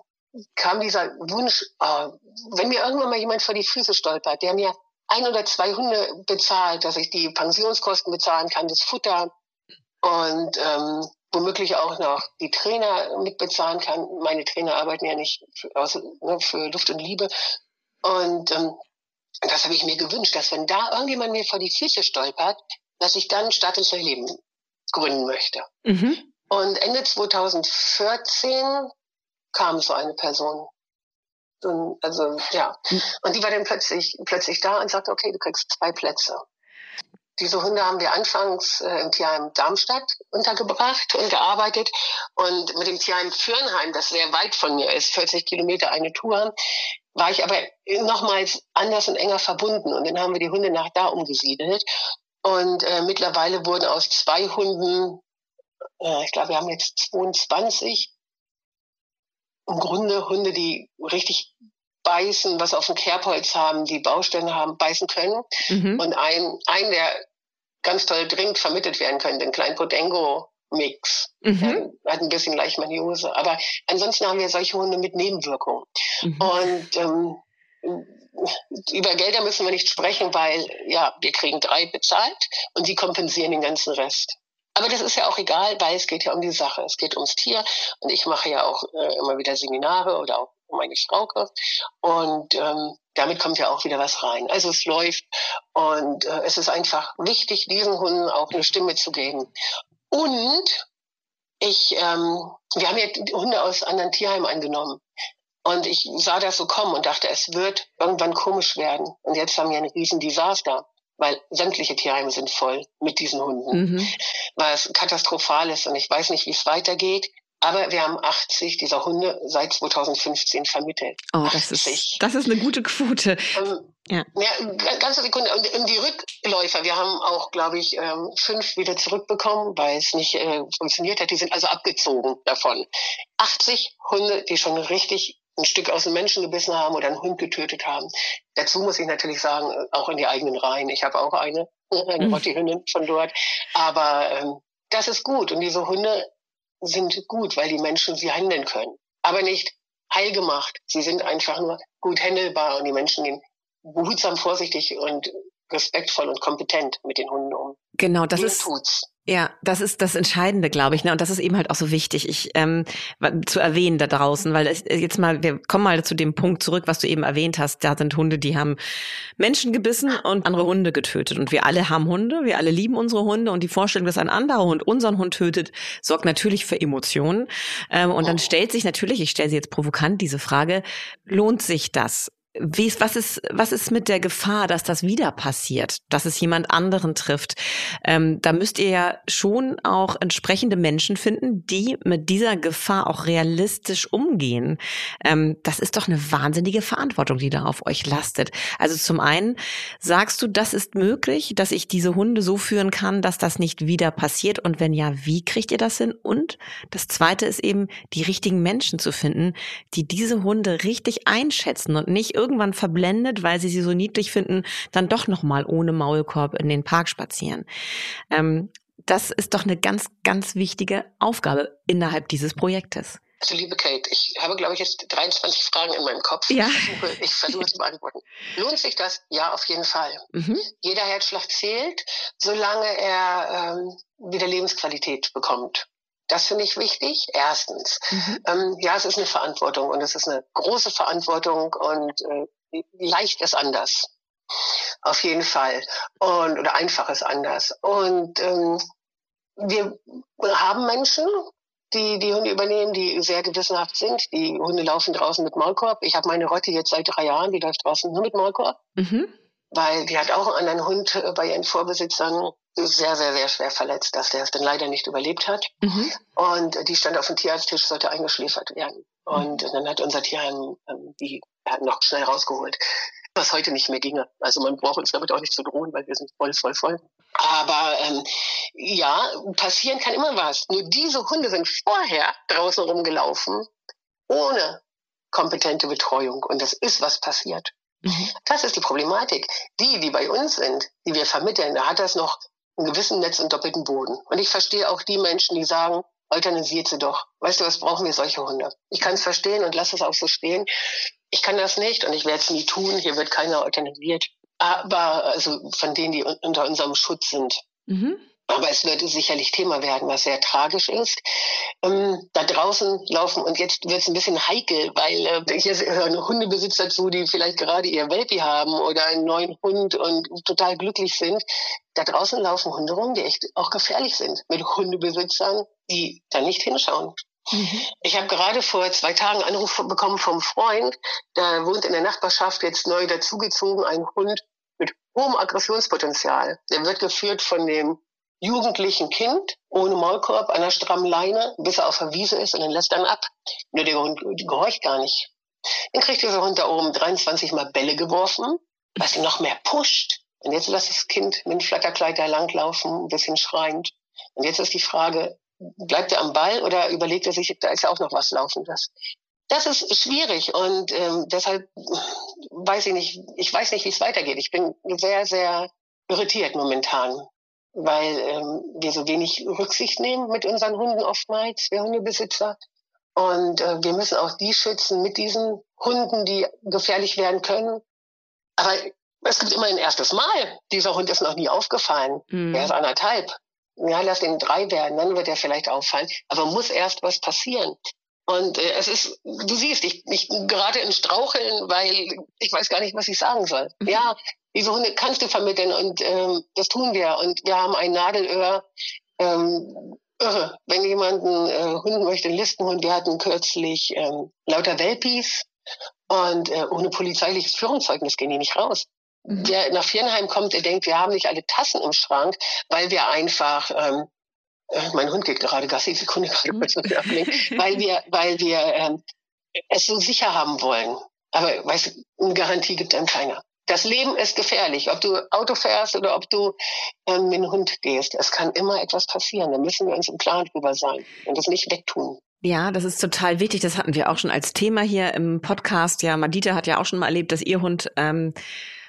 kam dieser Wunsch, oh, wenn mir irgendwann mal jemand vor die Füße stolpert, der mir ein oder zwei Hunde bezahlt, dass ich die Pensionskosten bezahlen kann, das Futter, und ähm, womöglich auch noch die Trainer mitbezahlen kann. Meine Trainer arbeiten ja nicht für, also, ne, für Luft und Liebe. Und ähm, das habe ich mir gewünscht, dass wenn da irgendjemand mir vor die Füße stolpert, dass ich dann Stadt ins Leben gründen möchte. Mhm. Und Ende 2014 kam so eine Person. Und, also ja, mhm. und die war dann plötzlich plötzlich da und sagte, okay, du kriegst zwei Plätze. Diese Hunde haben wir anfangs äh, im Tierheim Darmstadt untergebracht und gearbeitet. Und mit dem Tierheim Fürnheim, das sehr weit von mir ist, 40 Kilometer eine Tour, war ich aber nochmals anders und enger verbunden. Und dann haben wir die Hunde nach da umgesiedelt. Und äh, mittlerweile wurden aus zwei Hunden, äh, ich glaube, wir haben jetzt 22, im Grunde Hunde, die richtig beißen, was auf dem Kerbholz haben, die Baustellen haben, beißen können. Mhm. Und ein, ein, der ganz toll dringend vermittelt werden könnte, den kleinen Potengo-Mix. Mhm. hat ein bisschen Leishmaniose. Aber ansonsten haben wir solche Hunde mit Nebenwirkungen. Mhm. Und ähm, über Gelder müssen wir nicht sprechen, weil ja, wir kriegen drei bezahlt und die kompensieren den ganzen Rest. Aber das ist ja auch egal, weil es geht ja um die Sache. Es geht ums Tier und ich mache ja auch äh, immer wieder Seminare oder auch meine Frauke. Und ähm, damit kommt ja auch wieder was rein. Also es läuft und äh, es ist einfach wichtig, diesen Hunden auch eine Stimme zu geben. Und ich, ähm, wir haben ja Hunde aus anderen Tierheimen angenommen. Und ich sah das so kommen und dachte, es wird irgendwann komisch werden. Und jetzt haben wir ein Riesendesaster, weil sämtliche Tierheime sind voll mit diesen Hunden, mhm. weil es katastrophal ist und ich weiß nicht, wie es weitergeht. Aber wir haben 80 dieser Hunde seit 2015 vermittelt. Oh, das 80. ist, das ist eine gute Quote. Ähm, ja. ja, ganze Sekunde. Und, und die Rückläufer, wir haben auch, glaube ich, ähm, fünf wieder zurückbekommen, weil es nicht äh, funktioniert hat. Die sind also abgezogen davon. 80 Hunde, die schon richtig ein Stück aus dem Menschen gebissen haben oder einen Hund getötet haben. Dazu muss ich natürlich sagen, auch in die eigenen Reihen. Ich habe auch eine, eine mhm. Rottihündin von dort. Aber ähm, das ist gut. Und diese Hunde sind gut, weil die Menschen sie handeln können. Aber nicht heil gemacht. Sie sind einfach nur gut handelbar und die Menschen gehen behutsam, vorsichtig und respektvoll und kompetent mit den Hunden um. Genau, das Mir ist. Tut's. Ja, das ist das Entscheidende, glaube ich, ne? Und das ist eben halt auch so wichtig, ich ähm, zu erwähnen da draußen, weil das, jetzt mal, wir kommen mal zu dem Punkt zurück, was du eben erwähnt hast. Da sind Hunde, die haben Menschen gebissen und andere Hunde getötet. Und wir alle haben Hunde, wir alle lieben unsere Hunde und die Vorstellung, dass ein anderer Hund unseren Hund tötet, sorgt natürlich für Emotionen. Ähm, und dann stellt sich natürlich, ich stelle sie jetzt provokant diese Frage: Lohnt sich das? Wie ist, was ist, was ist mit der Gefahr, dass das wieder passiert, dass es jemand anderen trifft? Ähm, da müsst ihr ja schon auch entsprechende Menschen finden, die mit dieser Gefahr auch realistisch umgehen. Ähm, das ist doch eine wahnsinnige Verantwortung, die da auf euch lastet. Also zum einen sagst du, das ist möglich, dass ich diese Hunde so führen kann, dass das nicht wieder passiert. Und wenn ja, wie kriegt ihr das hin? Und das zweite ist eben, die richtigen Menschen zu finden, die diese Hunde richtig einschätzen und nicht irgendwann verblendet, weil sie sie so niedlich finden, dann doch noch mal ohne Maulkorb in den Park spazieren. Ähm, das ist doch eine ganz, ganz wichtige Aufgabe innerhalb dieses Projektes. Also liebe Kate, ich habe, glaube ich, jetzt 23 Fragen in meinem Kopf. Ja. Ich versuche, ich versuche zu beantworten. Lohnt sich das? Ja, auf jeden Fall. Mhm. Jeder Herzschlag zählt, solange er ähm, wieder Lebensqualität bekommt. Das finde ich wichtig. Erstens. Mhm. Ähm, ja, es ist eine Verantwortung und es ist eine große Verantwortung und äh, leicht ist anders. Auf jeden Fall. Und, oder einfach ist anders. Und ähm, wir haben Menschen, die die Hunde übernehmen, die sehr gewissenhaft sind. Die Hunde laufen draußen mit Maulkorb. Ich habe meine Rotte jetzt seit drei Jahren, die läuft draußen nur mit Maulkorb. Mhm. Weil die hat auch einen anderen Hund äh, bei ihren Vorbesitzern sehr, sehr, sehr schwer verletzt, dass der es dann leider nicht überlebt hat. Mhm. Und die stand auf dem Tierarzttisch, sollte eingeschläfert werden. Und dann hat unser Tierheim ähm, die noch schnell rausgeholt was heute nicht mehr ginge. Also man braucht uns damit auch nicht zu drohen, weil wir sind voll, voll, voll. Aber ähm, ja, passieren kann immer was. Nur diese Hunde sind vorher draußen rumgelaufen, ohne kompetente Betreuung. Und das ist was passiert. Mhm. Das ist die Problematik. Die, die bei uns sind, die wir vermitteln, da hat das noch einen gewissen Netz und doppelten Boden. Und ich verstehe auch die Menschen, die sagen, euthanasiert sie doch. Weißt du, was brauchen wir solche Hunde? Ich kann es verstehen und lasse es auch so stehen. Ich kann das nicht und ich werde es nie tun. Hier wird keiner euthanasiert. Aber also von denen, die unter unserem Schutz sind. Mhm. Aber es wird sicherlich Thema werden, was sehr tragisch ist. Ähm, da draußen laufen, und jetzt wird es ein bisschen heikel, weil äh, hier hören Hundebesitzer zu, die vielleicht gerade ihr Welpi haben oder einen neuen Hund und total glücklich sind. Da draußen laufen Hunde rum, die echt auch gefährlich sind, mit Hundebesitzern, die da nicht hinschauen. Mhm. Ich habe gerade vor zwei Tagen einen Anruf bekommen vom Freund, da wohnt in der Nachbarschaft jetzt neu dazugezogen ein Hund mit hohem Aggressionspotenzial. Der wird geführt von dem jugendlichen Kind ohne Maulkorb an einer strammen Leine, bis er auf der Wiese ist und dann lässt dann ab. Nur der Hund gehorcht gar nicht. Dann kriegt dieser Hund da oben 23 Mal Bälle geworfen, was ihn noch mehr pusht. Und jetzt lässt das Kind mit dem Flatterkleid da langlaufen, ein bisschen schreiend. Und jetzt ist die Frage, bleibt er am Ball oder überlegt er sich, da ist ja auch noch was Laufendes. Das ist schwierig und ähm, deshalb weiß ich nicht, ich weiß nicht, wie es weitergeht. Ich bin sehr, sehr irritiert momentan, weil ähm, wir so wenig Rücksicht nehmen mit unseren Hunden oftmals, wir Hundebesitzer. Und äh, wir müssen auch die schützen mit diesen Hunden, die gefährlich werden können. Aber es gibt immer ein erstes Mal. Dieser Hund ist noch nie aufgefallen. Mhm. Er ist anderthalb ja, lass den drei werden, dann wird er vielleicht auffallen. Aber muss erst was passieren. Und äh, es ist, du siehst, ich, ich gerade in Straucheln, weil ich weiß gar nicht, was ich sagen soll. Mhm. Ja, diese Hunde kannst du vermitteln und ähm, das tun wir. Und wir haben ein Nadelöhr. Ähm, irre. Wenn jemand einen äh, Hund möchte, einen Listenhund, wir hatten kürzlich ähm, lauter Welpis und äh, ohne polizeiliches Führungszeugnis gehen die nicht raus. Mhm. der nach Viernheim kommt, der denkt, wir haben nicht alle Tassen im Schrank, weil wir einfach, ähm, äh, mein Hund geht gerade Gassi, Sekunde gerade, mhm. weil wir, weil wir ähm, es so sicher haben wollen. Aber weißt du, eine Garantie gibt einem keiner. Das Leben ist gefährlich, ob du Auto fährst oder ob du ähm, mit dem Hund gehst. Es kann immer etwas passieren. Da müssen wir uns im Klaren drüber sein und das nicht wegtun. Ja, das ist total wichtig. Das hatten wir auch schon als Thema hier im Podcast. Ja, Madita hat ja auch schon mal erlebt, dass ihr Hund ähm,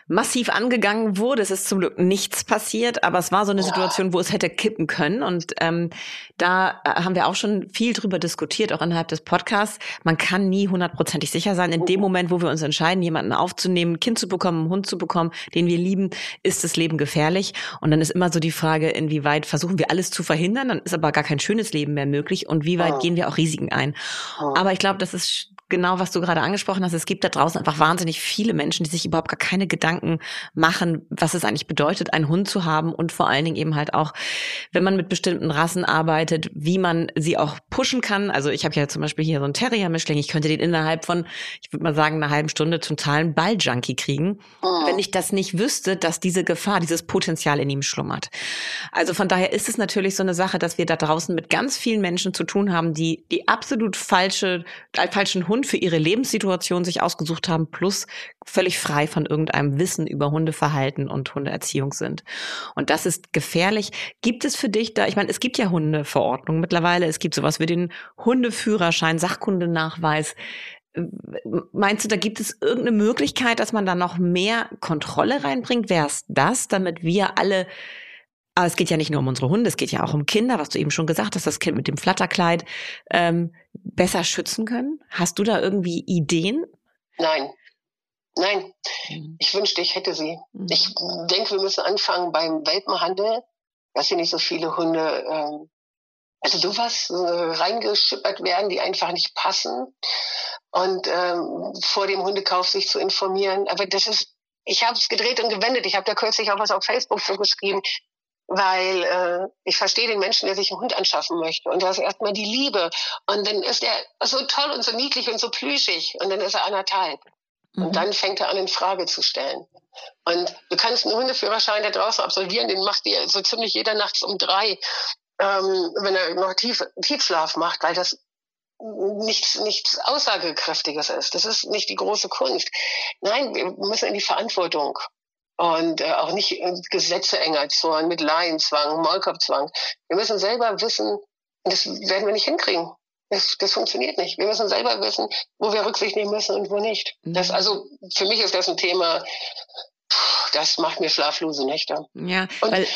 massiv angegangen wurde. Es ist zum Glück nichts passiert, aber es war so eine Situation, wo es hätte kippen können. Und ähm, da äh, haben wir auch schon viel drüber diskutiert, auch innerhalb des Podcasts. Man kann nie hundertprozentig sicher sein. In dem Moment, wo wir uns entscheiden, jemanden aufzunehmen, ein Kind zu bekommen, einen Hund zu bekommen, den wir lieben, ist das Leben gefährlich. Und dann ist immer so die Frage, inwieweit versuchen wir alles zu verhindern, dann ist aber gar kein schönes Leben mehr möglich und wie weit gehen wir auch Risiken ein. Aber ich glaube, das ist genau, was du gerade angesprochen hast. Es gibt da draußen einfach wahnsinnig viele Menschen, die sich überhaupt gar keine Gedanken machen, was es eigentlich bedeutet, einen Hund zu haben und vor allen Dingen eben halt auch, wenn man mit bestimmten Rassen arbeitet, wie man sie auch pushen kann. Also ich habe ja zum Beispiel hier so einen Terrier-Mischling. Ich könnte den innerhalb von, ich würde mal sagen, einer halben Stunde zum totalen Balljunkie kriegen, oh. wenn ich das nicht wüsste, dass diese Gefahr, dieses Potenzial in ihm schlummert. Also von daher ist es natürlich so eine Sache, dass wir da draußen mit ganz vielen Menschen zu tun haben, die die absolut falsche, äh, falschen Hund Für ihre Lebenssituation sich ausgesucht haben, plus völlig frei von irgendeinem Wissen über Hundeverhalten und Hundeerziehung sind. Und das ist gefährlich. Gibt es für dich da, ich meine, es gibt ja Hundeverordnungen mittlerweile, es gibt sowas wie den Hundeführerschein, Sachkundenachweis. Meinst du, da gibt es irgendeine Möglichkeit, dass man da noch mehr Kontrolle reinbringt? Wäre es das, damit wir alle Aber es geht ja nicht nur um unsere Hunde, es geht ja auch um Kinder, was du eben schon gesagt hast, das Kind mit dem Flatterkleid ähm, besser schützen können. Hast du da irgendwie Ideen? Nein. Nein, mhm. ich wünschte, ich hätte sie. Mhm. Ich denke, wir müssen anfangen beim Welpenhandel, dass hier nicht so viele Hunde, ähm, also sowas äh, reingeschippert werden, die einfach nicht passen. Und ähm, vor dem Hundekauf sich zu informieren. Aber das ist, ich habe es gedreht und gewendet. Ich habe da kürzlich auch was auf Facebook so geschrieben weil äh, ich verstehe den Menschen, der sich einen Hund anschaffen möchte. Und da ist erstmal die Liebe. Und dann ist er so toll und so niedlich und so plüschig. Und dann ist er anderthalb. Mhm. Und dann fängt er an, in Frage zu stellen. Und du kannst einen Hundeführerschein da draußen absolvieren, den macht dir so ziemlich jeder nachts um drei, ähm, wenn er noch tief, Tiefschlaf macht, weil das nichts, nichts Aussagekräftiges ist. Das ist nicht die große Kunst. Nein, wir müssen in die Verantwortung und äh, auch nicht Gesetze enger zorn mit Laienzwang, Maulkorbzwang. Wir müssen selber wissen, das werden wir nicht hinkriegen. Das, das funktioniert nicht. Wir müssen selber wissen, wo wir Rücksicht nehmen müssen und wo nicht. Mhm. Das, also für mich ist das ein Thema, das macht mir schlaflose Nächte. Ja, und, weil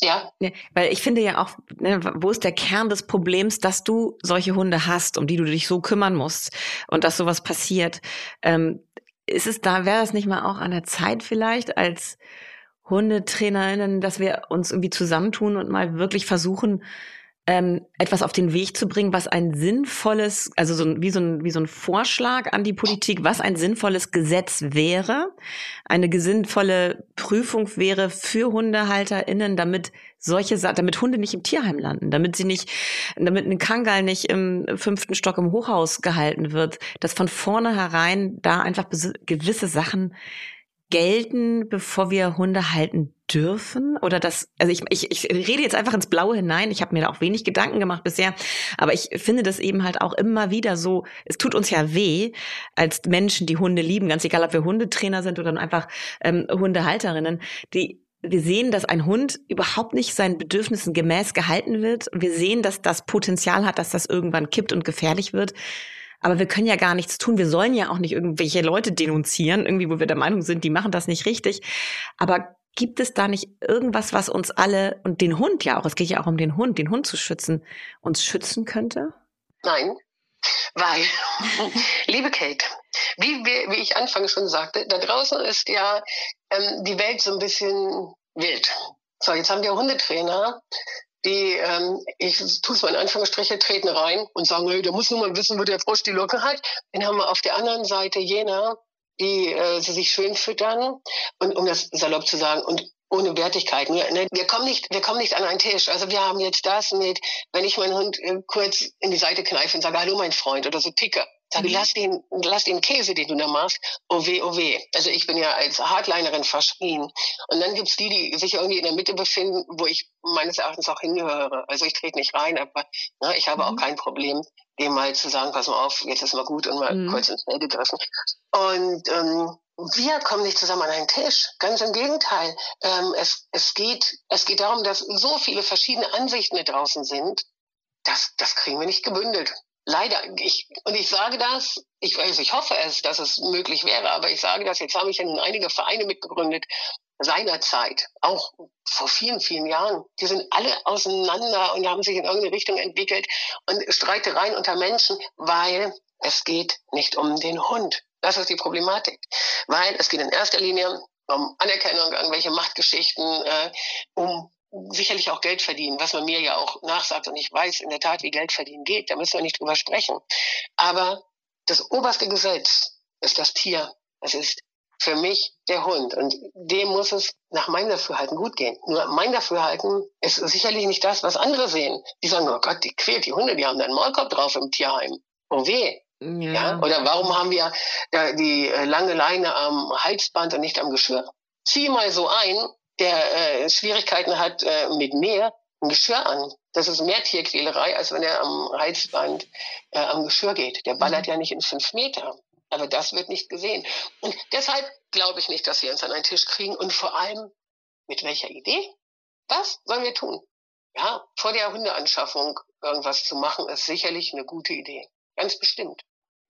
ja. ja. Weil ich finde ja auch, ne, wo ist der Kern des Problems, dass du solche Hunde hast, um die du dich so kümmern musst und dass sowas passiert. Ähm, ist es da, wäre es nicht mal auch an der Zeit vielleicht als HundetrainerInnen, dass wir uns irgendwie zusammentun und mal wirklich versuchen, ähm, etwas auf den Weg zu bringen, was ein sinnvolles, also so wie so ein, wie so ein Vorschlag an die Politik, was ein sinnvolles Gesetz wäre, eine sinnvolle Prüfung wäre für HundehalterInnen, damit solche, damit Hunde nicht im Tierheim landen, damit sie nicht, damit ein Kangal nicht im fünften Stock im Hochhaus gehalten wird, dass von vornherein da einfach gewisse Sachen gelten, bevor wir Hunde halten dürfen? Oder das, also ich, ich, ich rede jetzt einfach ins Blaue hinein. Ich habe mir da auch wenig Gedanken gemacht bisher, aber ich finde das eben halt auch immer wieder so, es tut uns ja weh, als Menschen, die Hunde lieben, ganz egal, ob wir Hundetrainer sind oder einfach ähm, Hundehalterinnen, die wir sehen, dass ein Hund überhaupt nicht seinen Bedürfnissen gemäß gehalten wird. Wir sehen, dass das Potenzial hat, dass das irgendwann kippt und gefährlich wird. Aber wir können ja gar nichts tun. Wir sollen ja auch nicht irgendwelche Leute denunzieren, irgendwie, wo wir der Meinung sind, die machen das nicht richtig. Aber gibt es da nicht irgendwas, was uns alle und den Hund ja auch, es geht ja auch um den Hund, den Hund zu schützen, uns schützen könnte? Nein, weil, liebe Kate, wie, wie, ich anfangs schon sagte, da draußen ist ja ähm, die Welt so ein bisschen wild. So, jetzt haben wir Hundetrainer, die, ähm, ich tue es mal in Anführungsstriche, treten rein und sagen, hey, der muss nur mal wissen, wo der Frosch die Locke hat. Dann haben wir auf der anderen Seite jener, die äh, sie sich schön füttern und um das salopp zu sagen und ohne Wertigkeit. Wir, ne, wir kommen nicht, wir kommen nicht an einen Tisch. Also wir haben jetzt das mit, wenn ich meinen Hund äh, kurz in die Seite kneife und sage, hallo mein Freund oder so ticke. Sage, mhm. lass den, lass den Käse, den du da machst, oh weh, oh weh. Also ich bin ja als Hardlinerin verschrien. Und dann gibt's die, die sich irgendwie in der Mitte befinden, wo ich meines Erachtens auch hingehöre. Also ich trete nicht rein, aber ne, ich habe mhm. auch kein Problem, dem mal zu sagen, pass mal auf, jetzt ist mal gut und mal mhm. kurz ins Mail gegriffen. Und ähm, wir kommen nicht zusammen an einen Tisch. Ganz im Gegenteil. Ähm, es, es, geht, es geht darum, dass so viele verschiedene Ansichten da draußen sind. Das, das kriegen wir nicht gebündelt. Leider, ich, und ich sage das, ich weiß, ich hoffe es, dass es möglich wäre, aber ich sage das, jetzt habe ich ja nun einige Vereine mitgegründet, seinerzeit, auch vor vielen, vielen Jahren. Die sind alle auseinander und haben sich in irgendeine Richtung entwickelt und Streitereien unter Menschen, weil es geht nicht um den Hund. Das ist die Problematik. Weil es geht in erster Linie um Anerkennung, irgendwelche Machtgeschichten, äh, um sicherlich auch Geld verdienen, was man mir ja auch nachsagt und ich weiß in der Tat, wie Geld verdienen geht, da müssen wir nicht drüber sprechen. Aber das oberste Gesetz ist das Tier. Es ist für mich der Hund und dem muss es nach meinem Dafürhalten gut gehen. Nur mein Dafürhalten ist sicherlich nicht das, was andere sehen. Die sagen, oh Gott, die quält die Hunde, die haben da einen Maulkorb drauf im Tierheim. Oh weh. Ja. ja. Oder warum haben wir die äh, lange Leine am Halsband und nicht am Geschirr? Zieh mal so ein, der äh, Schwierigkeiten hat äh, mit mehr ein Geschirr an. Das ist mehr Tierquälerei, als wenn er am Halsband äh, am Geschirr geht. Der ballert mhm. ja nicht in fünf Meter. Aber das wird nicht gesehen. Und deshalb glaube ich nicht, dass wir uns an einen Tisch kriegen. Und vor allem, mit welcher Idee? Was sollen wir tun? Ja, vor der Hundeanschaffung irgendwas zu machen, ist sicherlich eine gute Idee. Ganz bestimmt.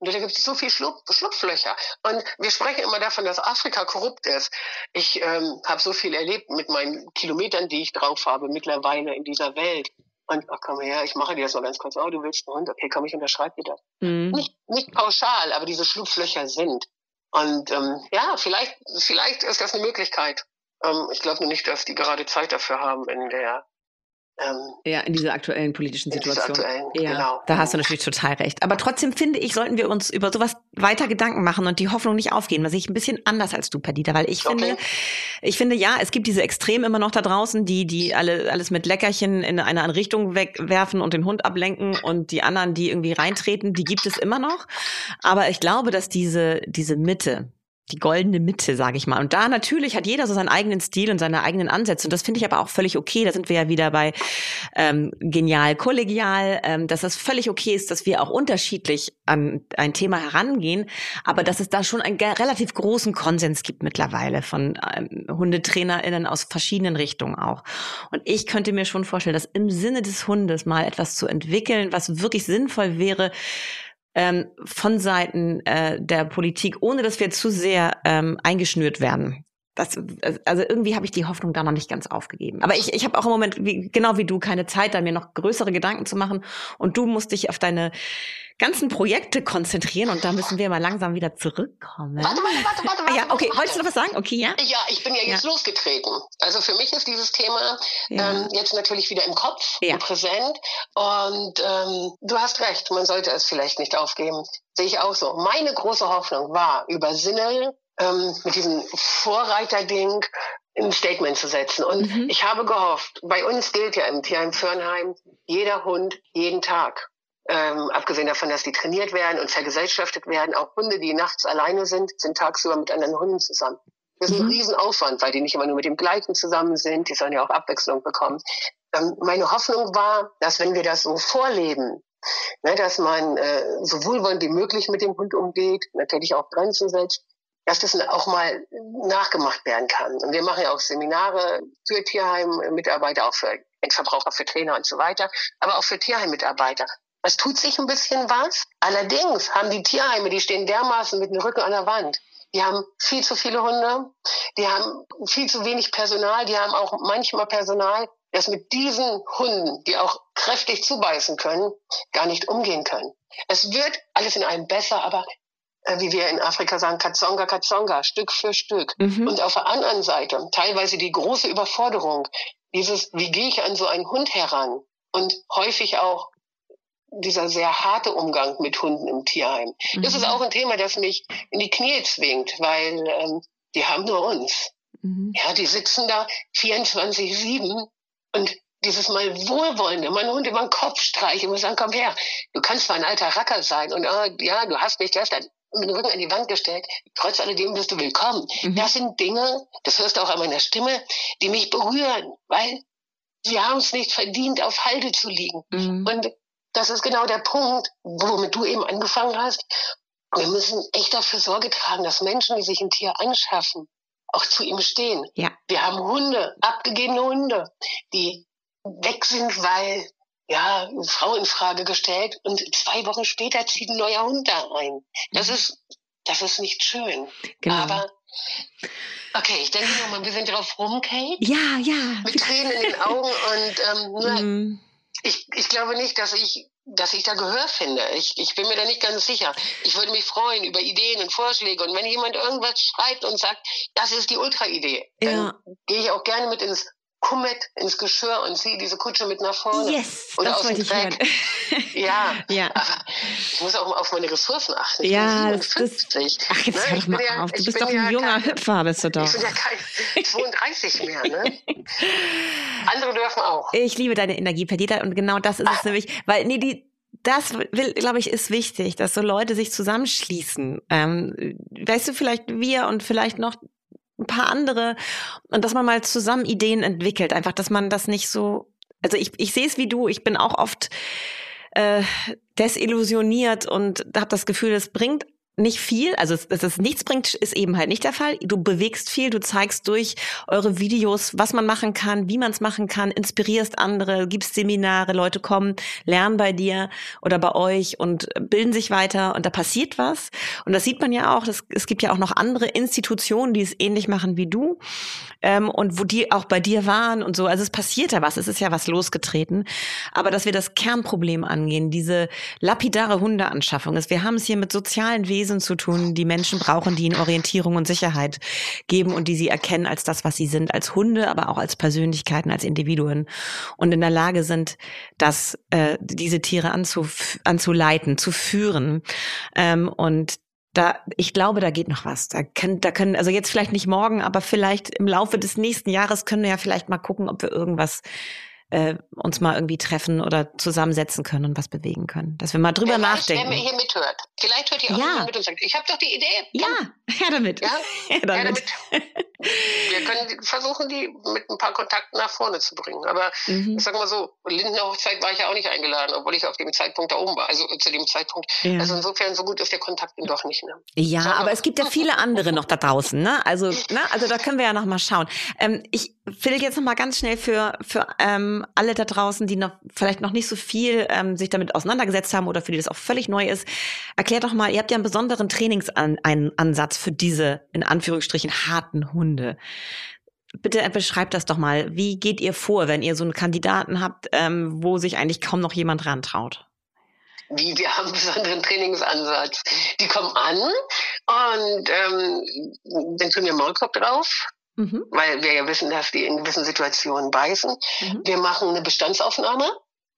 Und da gibt es so viel Schlupf, Schlupflöcher. Und wir sprechen immer davon, dass Afrika korrupt ist. Ich ähm, habe so viel erlebt mit meinen Kilometern, die ich drauf habe mittlerweile in dieser Welt. Und ach komm her, ich mache dir das mal ganz kurz. Oh, du willst einen Hund? Okay, komm, ich unterschreibe dir das. Mhm. Nicht, nicht pauschal, aber diese Schlupflöcher sind. Und ähm, ja, vielleicht, vielleicht ist das eine Möglichkeit. Ähm, ich glaube nur nicht, dass die gerade Zeit dafür haben in der ähm, ja, in dieser aktuellen politischen Situation. Aktuellen, ja, genau. Da hast du natürlich total recht. Aber trotzdem finde ich, sollten wir uns über sowas weiter Gedanken machen und die Hoffnung nicht aufgehen. Was ich ein bisschen anders als du, Perdita, weil ich okay. finde, ich finde ja, es gibt diese Extreme immer noch da draußen, die, die alle, alles mit Leckerchen in eine andere Richtung wegwerfen und den Hund ablenken und die anderen, die irgendwie reintreten, die gibt es immer noch. Aber ich glaube, dass diese, diese Mitte, die goldene Mitte, sage ich mal. Und da natürlich hat jeder so seinen eigenen Stil und seine eigenen Ansätze. Und das finde ich aber auch völlig okay. Da sind wir ja wieder bei ähm, genial, kollegial, ähm, dass das völlig okay ist, dass wir auch unterschiedlich an ein Thema herangehen, aber dass es da schon einen relativ großen Konsens gibt mittlerweile von ähm, HundetrainerInnen aus verschiedenen Richtungen auch. Und ich könnte mir schon vorstellen, dass im Sinne des Hundes mal etwas zu entwickeln, was wirklich sinnvoll wäre, ähm, von Seiten äh, der Politik, ohne dass wir zu sehr ähm, eingeschnürt werden. Das, also irgendwie habe ich die Hoffnung da noch nicht ganz aufgegeben. Aber ich, ich habe auch im Moment, wie, genau wie du, keine Zeit, da mir noch größere Gedanken zu machen. Und du musst dich auf deine ganzen Projekte konzentrieren und da müssen wir mal langsam wieder zurückkommen. Warte, warte, warte, warte. warte ja, okay. Warte. Wolltest du noch was sagen? Okay, ja? Ja, ich bin ja jetzt ja. losgetreten. Also für mich ist dieses Thema ja. ähm, jetzt natürlich wieder im Kopf, ja. präsent. Und ähm, du hast recht, man sollte es vielleicht nicht aufgeben. Sehe ich auch so. Meine große Hoffnung war, über Sinne ähm, mit diesem Vorreiterding ein Statement zu setzen. Und mhm. ich habe gehofft, bei uns gilt ja im Tierheim Fürnheim, jeder Hund jeden Tag. Ähm, abgesehen davon, dass die trainiert werden und vergesellschaftet werden, auch Hunde, die nachts alleine sind, sind tagsüber mit anderen Hunden zusammen. Das ist mhm. ein Riesenaufwand, weil die nicht immer nur mit dem gleichen zusammen sind, die sollen ja auch Abwechslung bekommen. Ähm, meine Hoffnung war, dass wenn wir das so vorleben, ne, dass man äh, so wohlwollend wie möglich mit dem Hund umgeht, natürlich auch Grenzen setzt, dass das auch mal nachgemacht werden kann. Und wir machen ja auch Seminare für Tierheim-Mitarbeiter, auch für Endverbraucher, für Trainer und so weiter, aber auch für Tierheim-Mitarbeiter. Es tut sich ein bisschen was. Allerdings haben die Tierheime, die stehen dermaßen mit dem Rücken an der Wand. Die haben viel zu viele Hunde, die haben viel zu wenig Personal, die haben auch manchmal Personal, das mit diesen Hunden, die auch kräftig zubeißen können, gar nicht umgehen können. Es wird alles in einem besser, aber wie wir in Afrika sagen, Katsonga, Katsonga, Stück für Stück. Mhm. Und auf der anderen Seite teilweise die große Überforderung, dieses, wie gehe ich an so einen Hund heran? Und häufig auch dieser sehr harte Umgang mit Hunden im Tierheim. Mhm. Das ist mhm. auch ein Thema, das mich in die Knie zwingt, weil ähm, die haben nur uns. Mhm. Ja, die sitzen da 24-7 und dieses mal wohlwollende, meinen Hund über den Kopf streichen und sagen, komm her, du kannst zwar ein alter Racker sein und oh, ja, du hast mich gestern mit dem Rücken an die Wand gestellt, trotz alledem bist du willkommen. Mhm. Das sind Dinge, das hörst du auch an meiner Stimme, die mich berühren, weil sie haben es nicht verdient, auf Halde zu liegen. Mhm. Und das ist genau der Punkt, womit du eben angefangen hast. Wir müssen echt dafür Sorge tragen, dass Menschen, die sich ein Tier anschaffen, auch zu ihm stehen. Ja. Wir haben Hunde, abgegebene Hunde, die weg sind, weil ja, eine Frau in Frage gestellt und zwei Wochen später zieht ein neuer Hund da ein. Das ist, das ist nicht schön. Genau. Aber okay, ich denke noch mal ein bisschen drauf rum, Kate. Ja, ja. Mit Tränen in den Augen und ähm, nur mm ich, ich glaube nicht, dass ich, dass ich da Gehör finde. Ich, ich bin mir da nicht ganz sicher. Ich würde mich freuen über Ideen und Vorschläge. Und wenn jemand irgendwas schreibt und sagt, das ist die Ultra-Idee, ja. dann gehe ich auch gerne mit ins Kummet ins Geschirr und ziehe diese Kutsche mit nach vorne. Yes, oder das aus wollte ich hören. ja, ja, aber ich muss auch auf meine Ressourcen achten. Ich ja, bin 57. Das, ach, jetzt ne? hör doch mal ja, auf. Du bist doch ein ja junger kein, Hüpfer, bist du doch. Ich bin ja kein 32 mehr, ne? Andere dürfen auch. Ich liebe deine Energie, Perdita, und genau das ist ach. es nämlich, weil, nee, die, das will, glaube ich, ist wichtig, dass so Leute sich zusammenschließen. Ähm, weißt du, vielleicht wir und vielleicht noch ein paar andere und dass man mal zusammen Ideen entwickelt. Einfach, dass man das nicht so. Also ich, ich sehe es wie du. Ich bin auch oft äh, desillusioniert und habe das Gefühl, es bringt nicht viel, also dass es nichts bringt, ist eben halt nicht der Fall. Du bewegst viel, du zeigst durch eure Videos, was man machen kann, wie man es machen kann, inspirierst andere, gibst Seminare, Leute kommen, lernen bei dir oder bei euch und bilden sich weiter und da passiert was. Und das sieht man ja auch, das, es gibt ja auch noch andere Institutionen, die es ähnlich machen wie du ähm, und wo die auch bei dir waren und so. Also es passiert ja was, es ist ja was losgetreten. Aber dass wir das Kernproblem angehen, diese lapidare Hundeanschaffung ist, wir haben es hier mit sozialen Wesen Wesen zu tun, die Menschen brauchen, die ihnen Orientierung und Sicherheit geben und die sie erkennen als das, was sie sind, als Hunde, aber auch als Persönlichkeiten, als Individuen und in der Lage sind, das, äh, diese Tiere anzuf anzuleiten, zu führen. Ähm, und da, ich glaube, da geht noch was. Da können, da können, also jetzt vielleicht nicht morgen, aber vielleicht im Laufe des nächsten Jahres können wir ja vielleicht mal gucken, ob wir irgendwas äh, uns mal irgendwie treffen oder zusammensetzen können und was bewegen können. Dass wir mal drüber Vielleicht, nachdenken. Wer mir hier mithört. Vielleicht hört ihr auch ja. mit und sagt, ich habe doch die Idee. Ja, her damit. Ja, her damit. Her damit. wir können versuchen, die mit ein paar Kontakten nach vorne zu bringen. Aber mhm. ich sag mal so, Lindner Hochzeit war ich ja auch nicht eingeladen, obwohl ich auf dem Zeitpunkt da oben war. Also zu dem Zeitpunkt. Ja. Also insofern, so gut ist der Kontakt doch nicht. Ne? Ja, Sag aber es gibt ja viele andere noch da draußen. Ne? Also, ne? also da können wir ja noch mal schauen. Ähm, ich will jetzt noch mal ganz schnell für, für ähm, alle da draußen, die noch vielleicht noch nicht so viel ähm, sich damit auseinandergesetzt haben oder für die das auch völlig neu ist, erklärt doch mal, ihr habt ja einen besonderen Trainingsansatz für diese, in Anführungsstrichen, harten Hunde. Bitte beschreibt das doch mal. Wie geht ihr vor, wenn ihr so einen Kandidaten habt, ähm, wo sich eigentlich kaum noch jemand rantraut? Wie, wir haben einen besonderen Trainingsansatz. Die kommen an und ähm, dann tun wir Maulkorb drauf, mhm. weil wir ja wissen, dass die in gewissen Situationen beißen. Mhm. Wir machen eine Bestandsaufnahme.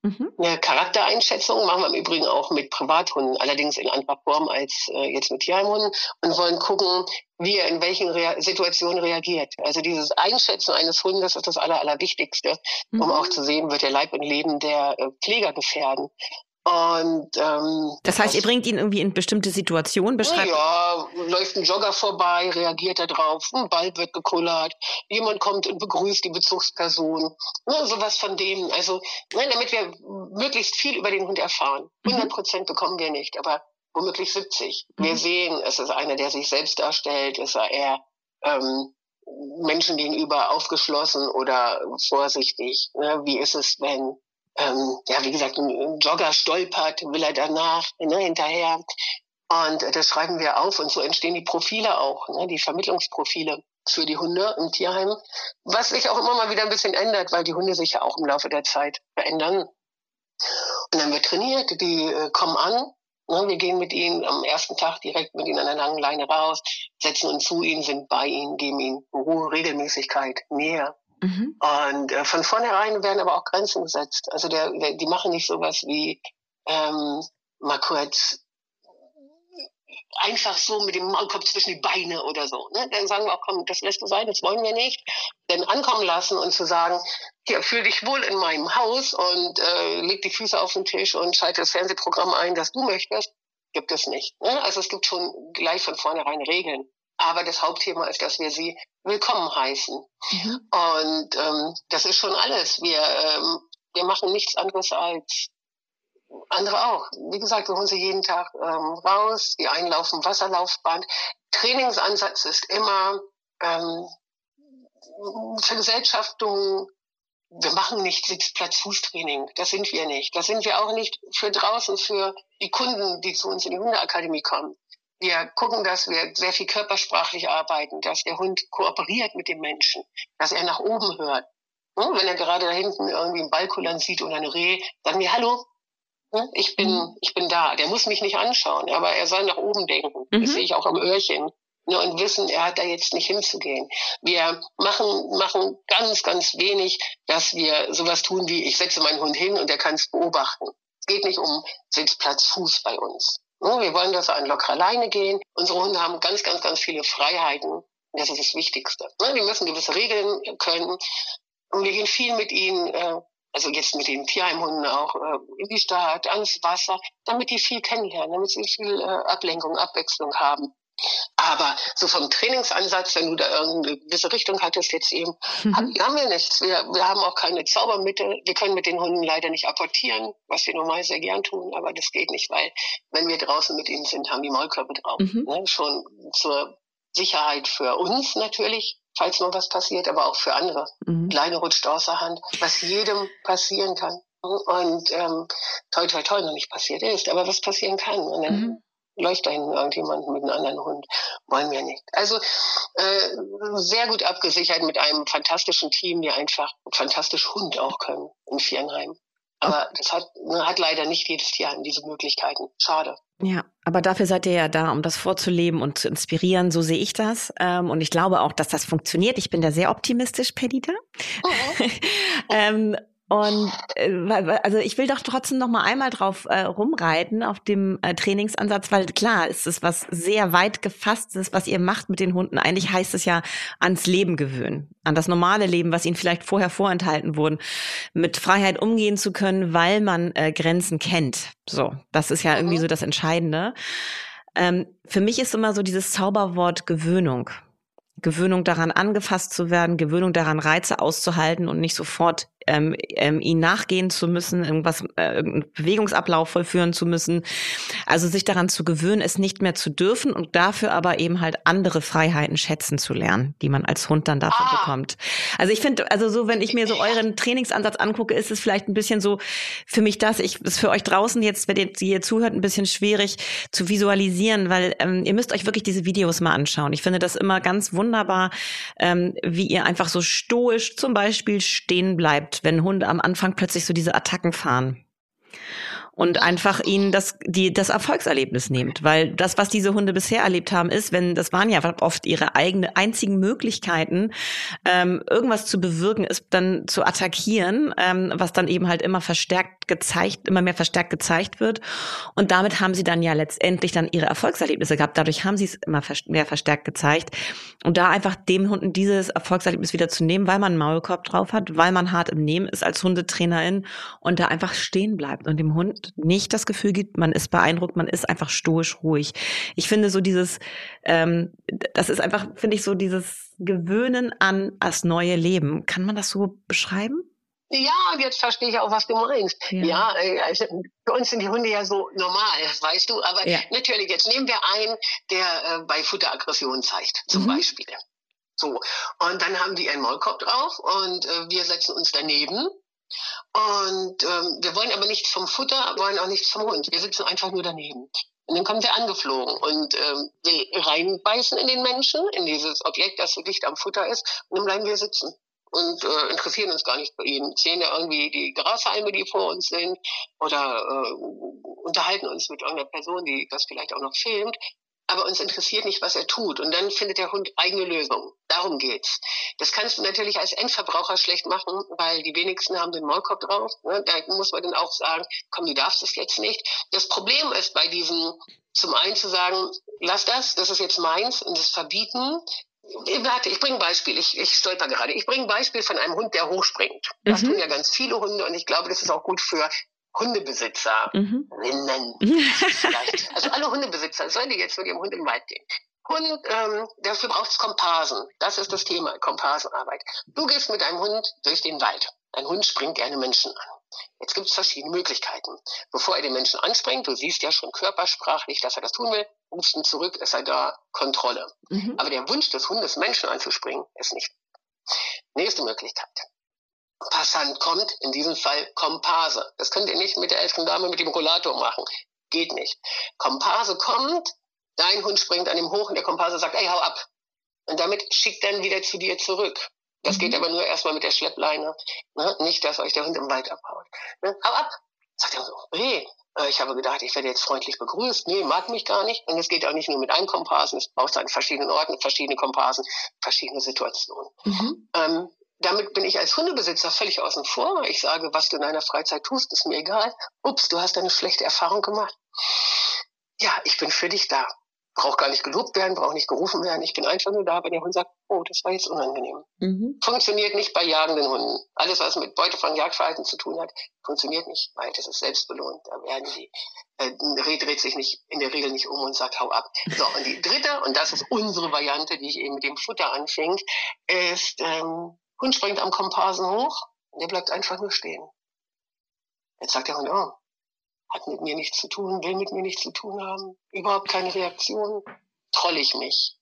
Mhm. Eine Charaktereinschätzung machen wir im Übrigen auch mit Privathunden, allerdings in anderer Form als äh, jetzt mit Tierheimhunden und wollen gucken, wie er in welchen Rea Situationen reagiert. Also dieses Einschätzen eines Hundes ist das Aller, Allerwichtigste, mhm. um auch zu sehen, wird der Leib und Leben der äh, Pfleger gefährden. Und, ähm, das heißt, ihr bringt ihn irgendwie in bestimmte Situationen, beschreibt? Ja, läuft ein Jogger vorbei, reagiert er drauf, ein Ball wird gekullert, jemand kommt und begrüßt die Bezugsperson, ne, sowas von dem. Also, ne, damit wir möglichst viel über den Hund erfahren. 100 mhm. Prozent mhm. bekommen wir nicht, aber womöglich 70. Mhm. Wir sehen, es ist einer, der sich selbst darstellt, ist er eher ähm, Menschen gegenüber aufgeschlossen oder vorsichtig. Ne? Wie ist es, wenn ähm, ja, wie gesagt, ein Jogger stolpert, will er danach ne, hinterher. Und das schreiben wir auf und so entstehen die Profile auch, ne, die Vermittlungsprofile für die Hunde im Tierheim, was sich auch immer mal wieder ein bisschen ändert, weil die Hunde sich ja auch im Laufe der Zeit verändern. Und dann wird trainiert, die äh, kommen an, ne, wir gehen mit ihnen am ersten Tag direkt mit ihnen an der langen Leine raus, setzen uns zu ihnen, sind bei ihnen, geben ihnen Ruhe, Regelmäßigkeit, Nähe. Mhm. Und äh, von vornherein werden aber auch Grenzen gesetzt. Also der, der, die machen nicht sowas wie ähm, mal kurz einfach so mit dem Maulkorb zwischen die Beine oder so. Ne? Dann sagen wir auch, komm, das lässt du sein, das wollen wir nicht. Denn ankommen lassen und zu sagen, hier, fühl dich wohl in meinem Haus und äh, leg die Füße auf den Tisch und schalte das Fernsehprogramm ein, das du möchtest, gibt es nicht. Ne? Also es gibt schon gleich von vornherein Regeln. Aber das Hauptthema ist, dass wir sie willkommen heißen. Mhm. Und ähm, das ist schon alles. Wir, ähm, wir machen nichts anderes als andere auch. Wie gesagt, wir holen sie jeden Tag ähm, raus. Die einen laufen Wasserlaufband. Trainingsansatz ist immer ähm, Vergesellschaftung. Wir machen nicht Sitzplatz-Fußtraining. Das sind wir nicht. Das sind wir auch nicht für draußen, für die Kunden, die zu uns in die Hundeakademie kommen. Wir gucken, dass wir sehr viel körpersprachlich arbeiten, dass der Hund kooperiert mit dem Menschen, dass er nach oben hört. Hm, wenn er gerade da hinten irgendwie einen Ballkullern sieht oder eine Reh, sagen wir Hallo, hm, ich bin, mhm. ich bin da. Der muss mich nicht anschauen, aber er soll nach oben denken. Mhm. Das sehe ich auch am Öhrchen. Und wissen, er hat da jetzt nicht hinzugehen. Wir machen, machen ganz, ganz wenig, dass wir sowas tun wie, ich setze meinen Hund hin und er kann es beobachten. Es geht nicht um Sitzplatz, Fuß bei uns. Wir wollen, dass er an lockerer Leine gehen. Unsere Hunde haben ganz, ganz, ganz viele Freiheiten. Das ist das Wichtigste. Die müssen gewisse Regeln können. Und wir gehen viel mit ihnen, äh, also jetzt mit den Tierheimhunden auch, äh, in die Stadt, ans Wasser, damit die viel kennenlernen, damit sie viel äh, Ablenkung, Abwechslung haben. Aber so vom Trainingsansatz, wenn du da irgendeine gewisse Richtung hattest, jetzt eben, mhm. haben wir nichts. Wir, wir haben auch keine Zaubermittel. Wir können mit den Hunden leider nicht apportieren, was wir normal sehr gern tun, aber das geht nicht, weil wenn wir draußen mit ihnen sind, haben die Maulkörper drauf. Mhm. Ne? Schon zur Sicherheit für uns natürlich, falls mal was passiert, aber auch für andere. Mhm. Kleine rutscht außer Hand, was jedem passieren kann. Und ähm, toll, toll, toll noch nicht passiert ist, aber was passieren kann. Und dann mhm läuft da hinten irgendjemand mit einem anderen Hund. Wollen wir nicht. Also äh, sehr gut abgesichert mit einem fantastischen Team, die einfach fantastisch Hund auch können in Viernheim. Aber das hat, hat leider nicht jedes Tier diese Möglichkeiten. Schade. Ja, aber dafür seid ihr ja da, um das vorzuleben und zu inspirieren. So sehe ich das. Ähm, und ich glaube auch, dass das funktioniert. Ich bin da sehr optimistisch, Perdita. Mhm. ähm, und äh, also ich will doch trotzdem noch mal einmal drauf äh, rumreiten auf dem äh, Trainingsansatz, weil klar, ist es was sehr weit gefasstes, was ihr macht mit den Hunden. Eigentlich heißt es ja ans Leben gewöhnen, an das normale Leben, was ihnen vielleicht vorher vorenthalten wurden, mit Freiheit umgehen zu können, weil man äh, Grenzen kennt. So, das ist ja irgendwie mhm. so das Entscheidende. Ähm, für mich ist immer so dieses Zauberwort Gewöhnung. Gewöhnung daran angefasst zu werden, Gewöhnung daran Reize auszuhalten und nicht sofort ähm, ähm, ihn nachgehen zu müssen, irgendwas, äh, irgendeinen Bewegungsablauf vollführen zu müssen. Also sich daran zu gewöhnen, es nicht mehr zu dürfen und dafür aber eben halt andere Freiheiten schätzen zu lernen, die man als Hund dann dafür ah. bekommt. Also ich finde, also so, wenn ich mir so euren Trainingsansatz angucke, ist es vielleicht ein bisschen so für mich das, ich ist für euch draußen jetzt, wenn ihr, ihr zuhört, ein bisschen schwierig zu visualisieren, weil ähm, ihr müsst euch wirklich diese Videos mal anschauen. Ich finde das immer ganz wunderbar, ähm, wie ihr einfach so stoisch zum Beispiel stehen bleibt wenn Hunde am Anfang plötzlich so diese Attacken fahren und einfach ihnen das, die, das Erfolgserlebnis nehmt. Weil das, was diese Hunde bisher erlebt haben, ist, wenn, das waren ja oft ihre eigene, einzigen Möglichkeiten, ähm, irgendwas zu bewirken, ist dann zu attackieren, ähm, was dann eben halt immer verstärkt gezeigt, immer mehr verstärkt gezeigt wird. Und damit haben sie dann ja letztendlich dann ihre Erfolgserlebnisse gehabt. Dadurch haben sie es immer mehr verstärkt gezeigt. Und da einfach dem Hunden dieses Erfolgserlebnis wieder zu nehmen, weil man einen Maulkorb drauf hat, weil man hart im Nehmen ist als Hundetrainerin und da einfach stehen bleibt und dem Hund nicht das Gefühl gibt, man ist beeindruckt, man ist einfach stoisch ruhig. Ich finde so dieses, ähm, das ist einfach, finde ich so dieses Gewöhnen an das neue Leben. Kann man das so beschreiben? Ja, jetzt verstehe ich auch, was du meinst. Ja, ja äh, also für uns sind die Hunde ja so normal, weißt du. Aber ja. natürlich, jetzt nehmen wir einen, der äh, bei Futteraggression zeigt, zum mhm. Beispiel. So, und dann haben die einen Maulkorb drauf und äh, wir setzen uns daneben und ähm, wir wollen aber nichts vom Futter, wollen auch nichts vom Hund. Wir sitzen einfach nur daneben. Und dann kommt er angeflogen und ähm, will reinbeißen in den Menschen, in dieses Objekt, das so dicht am Futter ist. Und dann bleiben wir sitzen und äh, interessieren uns gar nicht für ihn. Sehen ja irgendwie die Grashalme, die vor uns sind, oder äh, unterhalten uns mit irgendeiner Person, die das vielleicht auch noch filmt aber uns interessiert nicht, was er tut. Und dann findet der Hund eigene Lösungen. Darum geht's. Das kannst du natürlich als Endverbraucher schlecht machen, weil die wenigsten haben den Maulkorb drauf. Ne? Da muss man dann auch sagen, komm, du darfst das jetzt nicht. Das Problem ist bei diesem, zum einen zu sagen, lass das, das ist jetzt meins und das verbieten. Warte, ich bringe ein Beispiel. Ich, ich stolper gerade. Ich bringe ein Beispiel von einem Hund, der hochspringt. Das mhm. tun ja ganz viele Hunde und ich glaube, das ist auch gut für Hundebesitzerinnen. Mhm. also alle Hundebesitzer sollen die jetzt mit ihrem Hund im Wald gehen. Hund, ähm, dafür braucht es Komparsen. Das ist das Thema, Komparsenarbeit. Du gehst mit deinem Hund durch den Wald. Dein Hund springt gerne Menschen an. Jetzt gibt es verschiedene Möglichkeiten. Bevor er den Menschen anspringt, du siehst ja schon körpersprachlich, dass er das tun will, rufst ihn zurück, ist er da, Kontrolle. Mhm. Aber der Wunsch des Hundes, Menschen anzuspringen, ist nicht. Nächste Möglichkeit. Passant kommt, in diesem Fall Komparse. Das könnt ihr nicht mit der älteren Dame mit dem Rollator machen. Geht nicht. Komparse kommt, dein Hund springt an ihm hoch und der Komparse sagt, ey, hau ab. Und damit schickt dann wieder zu dir zurück. Das mhm. geht aber nur erstmal mit der Schleppleine. Ne? Nicht, dass euch der Hund im Wald abhaut. Ne? Hau ab. Sagt er so, hey, äh, ich habe gedacht, ich werde jetzt freundlich begrüßt. Nee, mag mich gar nicht. Und es geht auch nicht nur mit einem Komparsen, es braucht an verschiedenen Orten verschiedene Komparsen, verschiedene Situationen. Mhm. Ähm, damit bin ich als Hundebesitzer völlig außen vor. Ich sage, was du in deiner Freizeit tust, ist mir egal. Ups, du hast eine schlechte Erfahrung gemacht. Ja, ich bin für dich da. brauche gar nicht gelobt werden, brauche nicht gerufen werden. Ich bin einfach nur da, wenn der Hund sagt, oh, das war jetzt unangenehm. Mhm. Funktioniert nicht bei jagenden Hunden. Alles, was mit Beutefang, Jagdverhalten zu tun hat, funktioniert nicht, weil das ist selbstbelohnt. Da werden die, äh, Reh dreht sich nicht, in der Regel nicht um und sagt, hau ab. So, und die dritte, und das ist unsere Variante, die ich eben mit dem Futter anfing, ist, ähm, Hund springt am Komparsen hoch und der bleibt einfach nur stehen. Jetzt sagt der Hund, oh, hat mit mir nichts zu tun, will mit mir nichts zu tun haben, überhaupt keine Reaktion, troll ich mich.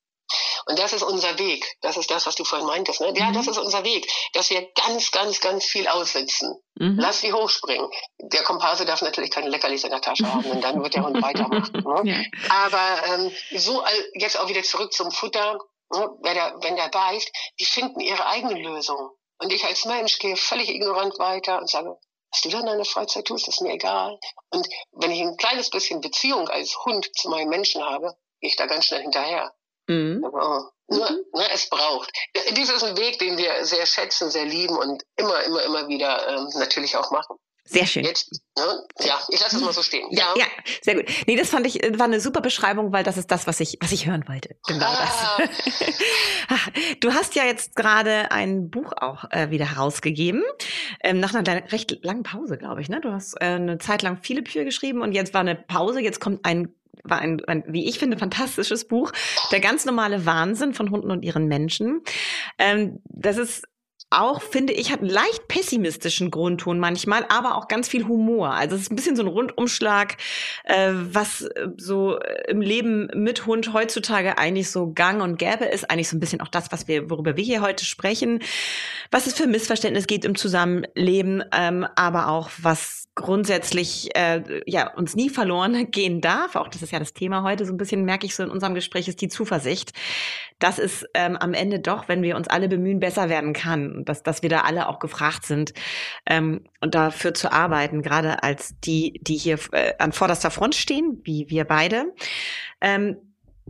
Und das ist unser Weg. Das ist das, was du vorhin meintest. Ne? Ja, das mhm. ist unser Weg, dass wir ganz, ganz, ganz viel aussitzen. Mhm. Lass sie hochspringen. Der Komparse darf natürlich keine Leckerlis in der Tasche haben, denn dann wird der Hund weitermachen. Ne? Ja. Aber ähm, so jetzt auch wieder zurück zum Futter. Ne? Wenn, der, wenn der beißt, die finden ihre eigene Lösung. Und ich als Mensch gehe völlig ignorant weiter und sage, was du dann in deiner Freizeit tust, ist mir egal. Und wenn ich ein kleines bisschen Beziehung als Hund zu meinem Menschen habe, gehe ich da ganz schnell hinterher. Mhm. Aber, nur, mhm. ne, es braucht. Dies ist ein Weg, den wir sehr schätzen, sehr lieben und immer, immer, immer wieder ähm, natürlich auch machen. Sehr schön. Jetzt, ne? Ja, ich lasse es mal so stehen. Ja. ja, sehr gut. Nee, das fand ich, war eine super Beschreibung, weil das ist das, was ich, was ich hören wollte. Genau ah. das. Ah, du hast ja jetzt gerade ein Buch auch äh, wieder herausgegeben, ähm, nach einer recht langen Pause, glaube ich. Ne? Du hast äh, eine Zeit lang viele Bücher geschrieben und jetzt war eine Pause, jetzt kommt ein war ein, ein, wie ich finde, fantastisches Buch. Der ganz normale Wahnsinn von Hunden und ihren Menschen. Ähm, das ist auch, finde ich, hat einen leicht pessimistischen Grundton manchmal, aber auch ganz viel Humor. Also es ist ein bisschen so ein Rundumschlag, äh, was äh, so im Leben mit Hund heutzutage eigentlich so gang und gäbe ist. Eigentlich so ein bisschen auch das, was wir, worüber wir hier heute sprechen. Was es für Missverständnis geht im Zusammenleben, ähm, aber auch was grundsätzlich äh, ja uns nie verloren gehen darf. Auch das ist ja das Thema heute. So ein bisschen merke ich so in unserem Gespräch ist die Zuversicht, dass es ähm, am Ende doch, wenn wir uns alle bemühen, besser werden kann und dass, dass wir da alle auch gefragt sind ähm, und dafür zu arbeiten, gerade als die, die hier äh, an vorderster Front stehen, wie wir beide. Ähm,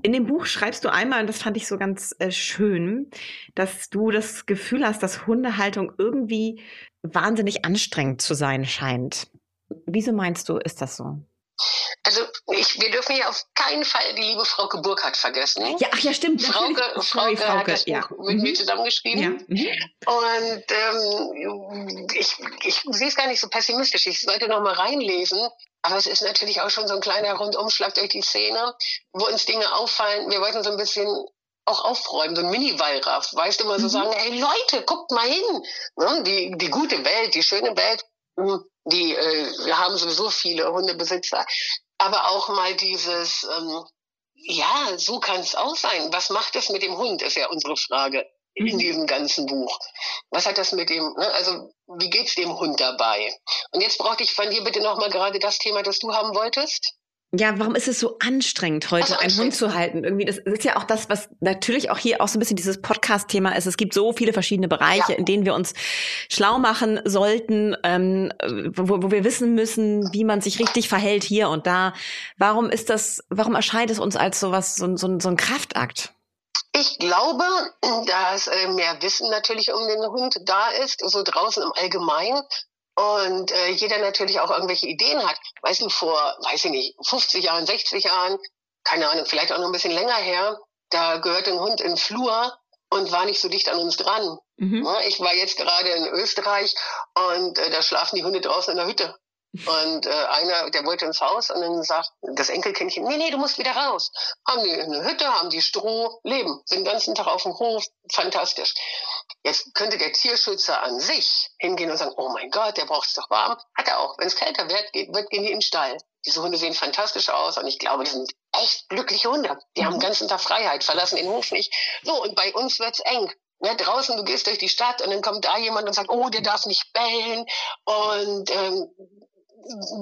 in dem Buch schreibst du einmal, und das fand ich so ganz äh, schön, dass du das Gefühl hast, dass Hundehaltung irgendwie wahnsinnig anstrengend zu sein scheint. Wieso meinst du, ist das so? Also ich, wir dürfen ja auf keinen Fall die liebe Frauke Burkhardt vergessen. Ja, ach ja, stimmt. Frauke, Frauke, Frauke hat das ja. mit mhm. mir zusammengeschrieben. Ja. Mhm. Und ähm, ich, ich sehe es gar nicht so pessimistisch. Ich sollte noch mal reinlesen. Aber es ist natürlich auch schon so ein kleiner Rundumschlag durch die Szene, wo uns Dinge auffallen. Wir wollten so ein bisschen auch aufräumen, so ein Mini-Wallraff, weißt du, mal so mhm. sagen, hey Leute, guckt mal hin. Ne? Die, die gute Welt, die schöne Welt, die äh, wir haben sowieso viele Hundebesitzer, aber auch mal dieses, ähm, ja, so kann es auch sein. Was macht es mit dem Hund, ist ja unsere Frage in mhm. diesem ganzen Buch. Was hat das mit dem, ne? also wie geht's dem Hund dabei? Und jetzt brauchte ich von dir bitte nochmal gerade das Thema, das du haben wolltest. Ja, warum ist es so anstrengend, heute also einen Hund zu halten? Irgendwie, das ist ja auch das, was natürlich auch hier auch so ein bisschen dieses Podcast-Thema ist. Es gibt so viele verschiedene Bereiche, ja. in denen wir uns schlau machen sollten, ähm, wo, wo wir wissen müssen, wie man sich richtig verhält hier und da. Warum ist das, warum erscheint es uns als sowas, so, so, so ein Kraftakt? Ich glaube, dass äh, mehr Wissen natürlich um den Hund da ist, so draußen im Allgemeinen und äh, jeder natürlich auch irgendwelche Ideen hat. Weißt du, vor, weiß ich nicht, 50 Jahren, 60 Jahren, keine Ahnung, vielleicht auch noch ein bisschen länger her, da gehört ein Hund in den Flur und war nicht so dicht an uns dran. Mhm. Ich war jetzt gerade in Österreich und äh, da schlafen die Hunde draußen in der Hütte. Und äh, einer, der wollte ins Haus und dann sagt das Enkelkindchen, nee, nee, du musst wieder raus. Haben die eine Hütte, haben die Stroh, leben, sind den ganzen Tag auf dem Hof, fantastisch. Jetzt könnte der Tierschützer an sich hingehen und sagen, oh mein Gott, der braucht es doch warm. Hat er auch. Wenn es kälter wird, geht, wird, gehen die in den Stall. Diese Hunde sehen fantastisch aus und ich glaube, die sind echt glückliche Hunde. Die mhm. haben den ganzen Tag Freiheit, verlassen den Hof nicht. So, und bei uns wird's eng. Ja, draußen, du gehst durch die Stadt und dann kommt da jemand und sagt, oh, der darf nicht bellen. Und ähm,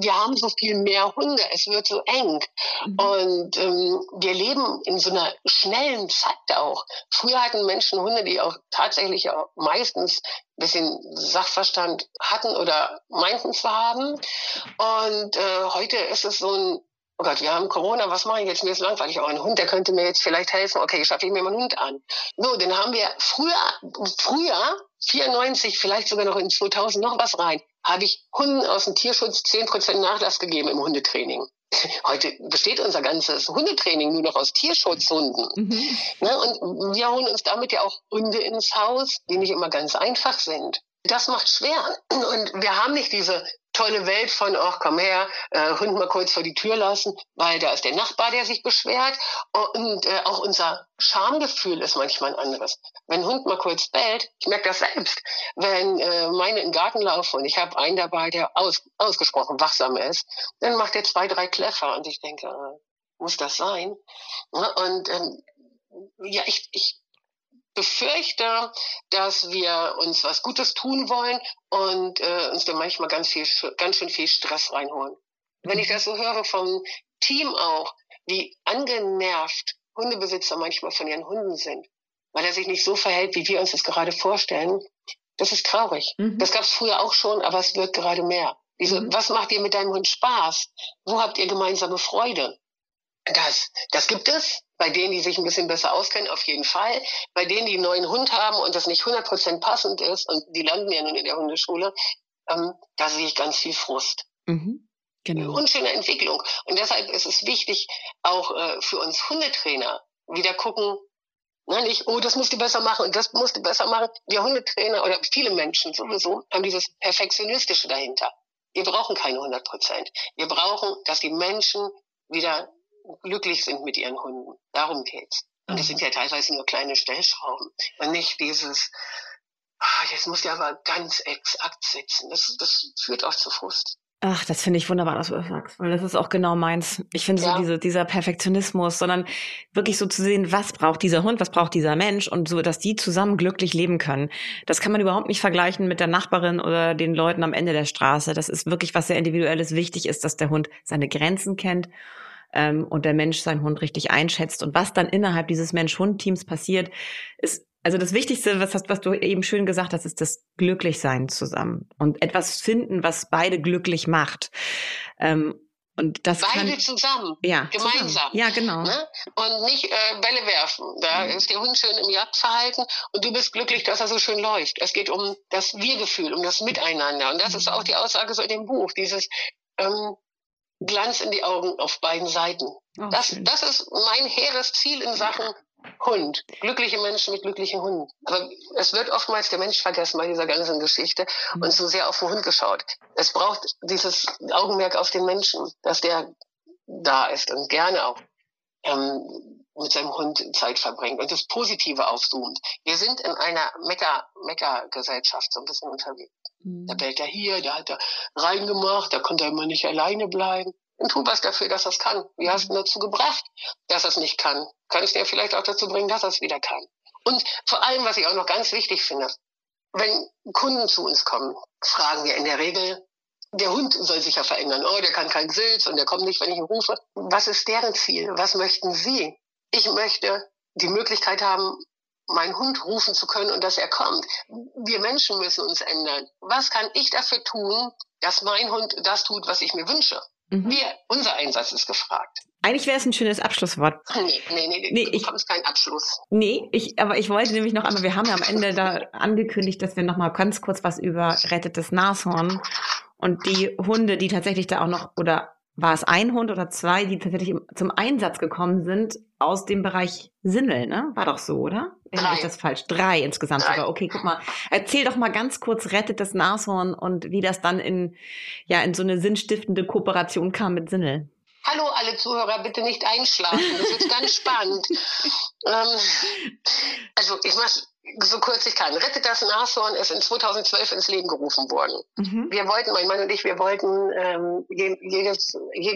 wir haben so viel mehr Hunde, es wird so eng. Mhm. Und ähm, wir leben in so einer schnellen Zeit auch. Früher hatten Menschen Hunde, die auch tatsächlich auch meistens ein bisschen Sachverstand hatten oder meinten zu haben. Und äh, heute ist es so ein oh Gott, wir haben Corona, was mache ich jetzt? Mir ist langweilig. Oh, ein Hund, der könnte mir jetzt vielleicht helfen. Okay, schaffe ich mir mal einen Hund an. So, dann haben wir früher, früher, 94, vielleicht sogar noch in 2000 noch was rein habe ich Hunden aus dem Tierschutz 10% Nachlass gegeben im Hundetraining. heute besteht unser ganzes Hundetraining nur noch aus Tierschutzhunden. Mhm. Ne? Und wir holen uns damit ja auch Hunde ins Haus, die nicht immer ganz einfach sind. Das macht schwer. Und wir haben nicht diese tolle Welt von, ach komm her, äh, Hund mal kurz vor die Tür lassen, weil da ist der Nachbar, der sich beschwert. Und äh, auch unser Schamgefühl ist manchmal ein anderes. Wenn Hund mal kurz bellt, ich merke das selbst, wenn äh, meine in den Garten laufen und ich habe einen dabei, der aus, ausgesprochen wachsam ist, dann macht er zwei, drei Kläffer und ich denke, äh, muss das sein? Und ähm, ja, ich, ich befürchte, dass wir uns was Gutes tun wollen und äh, uns dann manchmal ganz viel, ganz schön viel Stress reinholen. Wenn ich das so höre vom Team auch, wie angenervt Hundebesitzer manchmal von ihren Hunden sind, weil er sich nicht so verhält, wie wir uns das gerade vorstellen, das ist traurig. Mhm. Das gab es früher auch schon, aber es wird gerade mehr. Diese, mhm. was macht ihr mit deinem Hund Spaß? Wo habt ihr gemeinsame Freude? Das, das gibt es. Bei denen, die sich ein bisschen besser auskennen, auf jeden Fall. Bei denen, die einen neuen Hund haben und das nicht 100% passend ist, und die landen ja nun in der Hundeschule, ähm, da sehe ich ganz viel Frust. Mhm. Genau. Unschöne Entwicklung. Und deshalb ist es wichtig, auch äh, für uns Hundetrainer wieder gucken, na, nicht, oh, das musst du besser machen und das musst du besser machen. Wir Hundetrainer oder viele Menschen sowieso haben dieses Perfektionistische dahinter. Wir brauchen keine 100 Prozent. Wir brauchen, dass die Menschen wieder glücklich sind mit ihren Hunden. Darum geht's. Und das sind ja teilweise nur kleine Stellschrauben und nicht dieses, ah, jetzt muss der aber ganz exakt sitzen. Das, das führt auch zu Frust. Ach, das finde ich wunderbar, dass du das sagst, weil das ist auch genau meins. Ich finde ja. so diese, dieser Perfektionismus, sondern wirklich so zu sehen, was braucht dieser Hund, was braucht dieser Mensch und so, dass die zusammen glücklich leben können. Das kann man überhaupt nicht vergleichen mit der Nachbarin oder den Leuten am Ende der Straße. Das ist wirklich was sehr individuelles. Wichtig ist, dass der Hund seine Grenzen kennt ähm, und der Mensch seinen Hund richtig einschätzt. Und was dann innerhalb dieses Mensch-Hund-Teams passiert, ist also das Wichtigste, was, was du eben schön gesagt hast, ist das Glücklichsein zusammen und etwas finden, was beide glücklich macht. Ähm, und das Beide kann, zusammen, ja, gemeinsam. Zusammen. Ja, genau. Ne? Und nicht äh, Bälle werfen. Da mhm. ist der Hund schön im Jagdverhalten und du bist glücklich, dass er so schön läuft. Es geht um das Wir-Gefühl, um das Miteinander. Und das mhm. ist auch die Aussage so in dem Buch, dieses ähm, Glanz in die Augen auf beiden Seiten. Oh, das, das ist mein hehres Ziel in Sachen Hund. Glückliche Menschen mit glücklichen Hunden. Aber es wird oftmals der Mensch vergessen bei dieser ganzen Geschichte mhm. und so sehr auf den Hund geschaut. Es braucht dieses Augenmerk auf den Menschen, dass der da ist und gerne auch ähm, mit seinem Hund Zeit verbringt und das Positive aufzoomt. Wir sind in einer Mecker-Gesellschaft so ein bisschen unterwegs. Mhm. Da bellt er hier, da hat er reingemacht, da konnte er immer nicht alleine bleiben. Und tu was dafür, dass er es kann. Wie hast du ihn dazu gebracht, dass er es nicht kann? Kannst du ja vielleicht auch dazu bringen, dass er es wieder kann. Und vor allem, was ich auch noch ganz wichtig finde, wenn Kunden zu uns kommen, fragen wir in der Regel, der Hund soll sich ja verändern. Oh, der kann keinen Sitz und der kommt nicht, wenn ich ihn rufe. Was ist deren Ziel? Was möchten sie? Ich möchte die Möglichkeit haben, meinen Hund rufen zu können und dass er kommt. Wir Menschen müssen uns ändern. Was kann ich dafür tun, dass mein Hund das tut, was ich mir wünsche? Mhm. Wir, unser Einsatz ist gefragt. Eigentlich wäre es ein schönes Abschlusswort. Nee, nee, nee, nee du ich, bekommst keinen Abschluss. Nee, ich, aber ich wollte nämlich noch einmal, wir haben ja am Ende da angekündigt, dass wir noch mal ganz kurz was über rettetes Nashorn und die Hunde, die tatsächlich da auch noch, oder war es ein Hund oder zwei, die tatsächlich zum Einsatz gekommen sind aus dem Bereich Sinnel, ne? War doch so, oder? Drei. Ist das falsch? Drei insgesamt Drei. sogar. Okay, guck mal. Erzähl doch mal ganz kurz, rettet das Nashorn und wie das dann in, ja, in so eine sinnstiftende Kooperation kam mit Sinnel. Hallo alle Zuhörer, bitte nicht einschlafen. Das ist ganz spannend. ähm, also ich mach's so kurz ich kann. Rettet das Nashorn ist in 2012 ins Leben gerufen worden. Mhm. Wir wollten, mein Mann und ich, wir wollten ähm, jedes,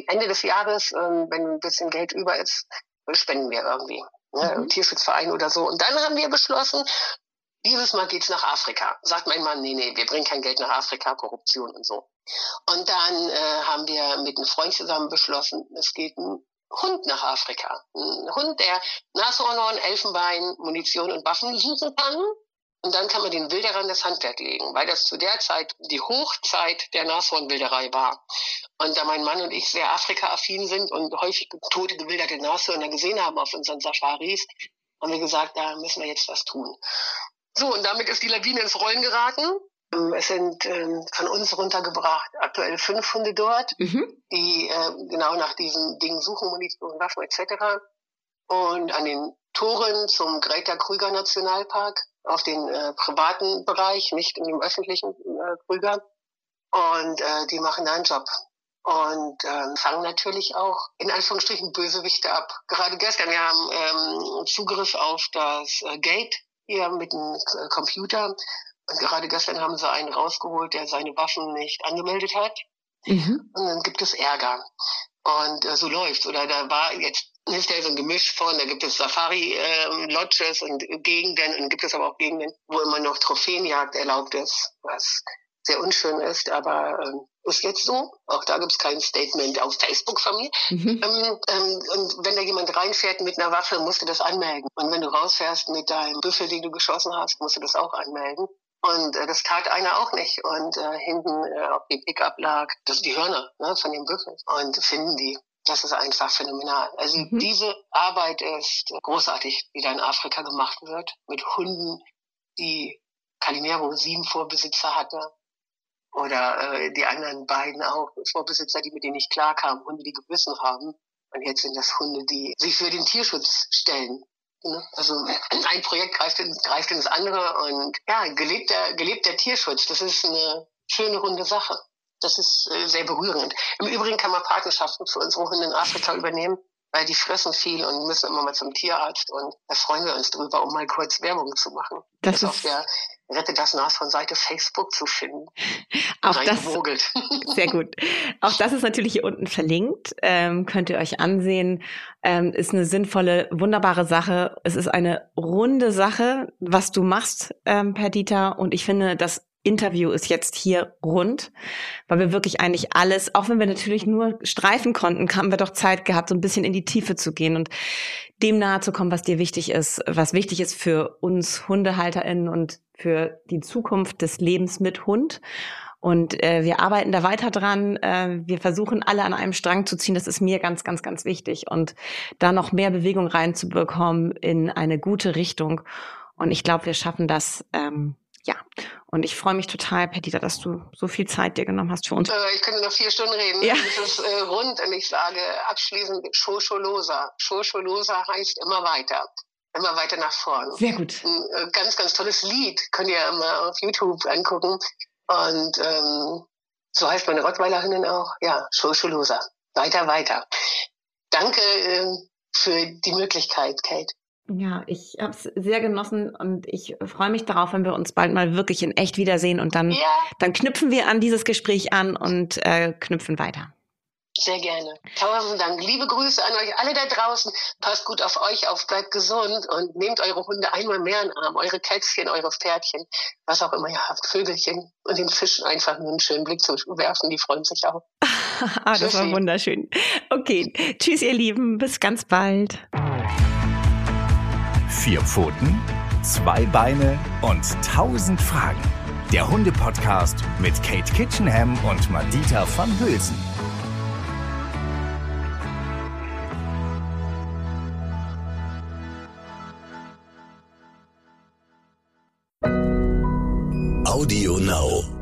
Ende des Jahres, ähm, wenn ein bisschen Geld über ist, spenden wir irgendwie. Ne? Mhm. Tierschutzverein oder so. Und dann haben wir beschlossen, dieses Mal geht's nach Afrika. Sagt mein Mann, nee, nee, wir bringen kein Geld nach Afrika, Korruption und so. Und dann äh, haben wir mit einem Freund zusammen beschlossen, es geht ein Hund nach Afrika. Ein Hund, der Nashornhorn, Elfenbein, Munition und Waffen suchen kann. Und dann kann man den Wilderern das Handwerk legen, weil das zu der Zeit die Hochzeit der Nashornwilderei war. Und da mein Mann und ich sehr Afrika-affin sind und häufig tote, gewilderte Nashörner gesehen haben auf unseren Safaris, haben wir gesagt, da müssen wir jetzt was tun. So, und damit ist die Lawine ins Rollen geraten. Ähm, es sind ähm, von uns runtergebracht aktuell fünf Hunde dort, mhm. die äh, genau nach diesen Dingen suchen, Munition, Waffen etc. Und an den Toren zum Greta Krüger Nationalpark auf den äh, privaten Bereich, nicht in dem öffentlichen äh, Krüger. Und äh, die machen da einen Job und ähm, fangen natürlich auch in Anführungsstrichen Bösewichte ab. Gerade gestern, wir haben ähm, Zugriff auf das äh, Gate hier mit dem äh, Computer gerade gestern haben sie einen rausgeholt, der seine Waffen nicht angemeldet hat. Mhm. Und dann gibt es Ärger. Und äh, so läuft's. Oder da war jetzt ist ja so ein Gemisch von, da gibt es Safari-Lodges ähm, und Gegenden und gibt es aber auch Gegenden, wo immer noch Trophäenjagd erlaubt ist, was sehr unschön ist, aber ähm, ist jetzt so. Auch da gibt es kein Statement auf Facebook von mir. Mhm. Ähm, ähm, und wenn da jemand reinfährt mit einer Waffe, musst du das anmelden. Und wenn du rausfährst mit deinem Büffel, den du geschossen hast, musst du das auch anmelden. Und äh, das tat einer auch nicht. Und äh, hinten äh, auf die Pickup lag das die Hörner ne, von dem Büffel. Und finden die. Das ist einfach phänomenal. Also mhm. diese Arbeit ist großartig, die da in Afrika gemacht wird, mit Hunden, die Calimero sieben Vorbesitzer hatte. Oder äh, die anderen beiden auch, Vorbesitzer, die mit denen nicht klarkamen, Hunde, die gebissen haben. Und jetzt sind das Hunde, die sich für den Tierschutz stellen. Ne? Also ein Projekt greift, in, greift ins andere und ja, gelebter, gelebter Tierschutz, das ist eine schöne runde Sache. Das ist äh, sehr berührend. Im Übrigen kann man Partnerschaften für unsere Hunde in Afrika übernehmen, weil die fressen viel und müssen immer mal zum Tierarzt und da freuen wir uns drüber, um mal kurz Werbung zu machen. Das, das ist auf der Rette das Nas von Seite Facebook zu finden. Auch das, sehr gut. Auch das ist natürlich hier unten verlinkt. Ähm, könnt ihr euch ansehen. Ähm, ist eine sinnvolle, wunderbare Sache. Es ist eine runde Sache, was du machst, ähm, Perdita. Und ich finde, das Interview ist jetzt hier rund, weil wir wirklich eigentlich alles, auch wenn wir natürlich nur streifen konnten, haben wir doch Zeit gehabt, so ein bisschen in die Tiefe zu gehen und dem nahe zu kommen, was dir wichtig ist, was wichtig ist für uns HundehalterInnen und für die Zukunft des Lebens mit Hund. Und äh, wir arbeiten da weiter dran. Äh, wir versuchen alle an einem Strang zu ziehen. Das ist mir ganz, ganz, ganz wichtig. Und da noch mehr Bewegung reinzubekommen in eine gute Richtung. Und ich glaube, wir schaffen das. Ähm, ja, und ich freue mich total, Perdita, dass du so viel Zeit dir genommen hast für uns. Äh, ich könnte noch vier Stunden reden. Ja. Das ist äh, rund und ich sage abschließend Shosholosa. Shosholosa heißt immer weiter. Immer weiter nach vorn. Sehr gut. Ein äh, ganz, ganz tolles Lied. Könnt ihr mal auf YouTube angucken. Und ähm, so heißt meine Rottweilerin auch. Ja, Shosholosa. Weiter, weiter. Danke äh, für die Möglichkeit, Kate. Ja, ich habe es sehr genossen und ich freue mich darauf, wenn wir uns bald mal wirklich in echt wiedersehen und dann, ja. dann knüpfen wir an dieses Gespräch an und äh, knüpfen weiter. Sehr gerne. Tausend Dank. Liebe Grüße an euch alle da draußen. Passt gut auf euch auf, bleibt gesund und nehmt eure Hunde einmal mehr in den Arm. Eure Kätzchen, eure Pferdchen, was auch immer ihr habt, Vögelchen und den Fischen einfach nur einen schönen Blick zu werfen. Die freuen sich auch. ah, das war wunderschön. Okay. Tschüss, ihr Lieben. Bis ganz bald. Vier Pfoten, zwei Beine und tausend Fragen. Der Hunde-Podcast mit Kate Kitchenham und Madita van Hülsen. Audio Now.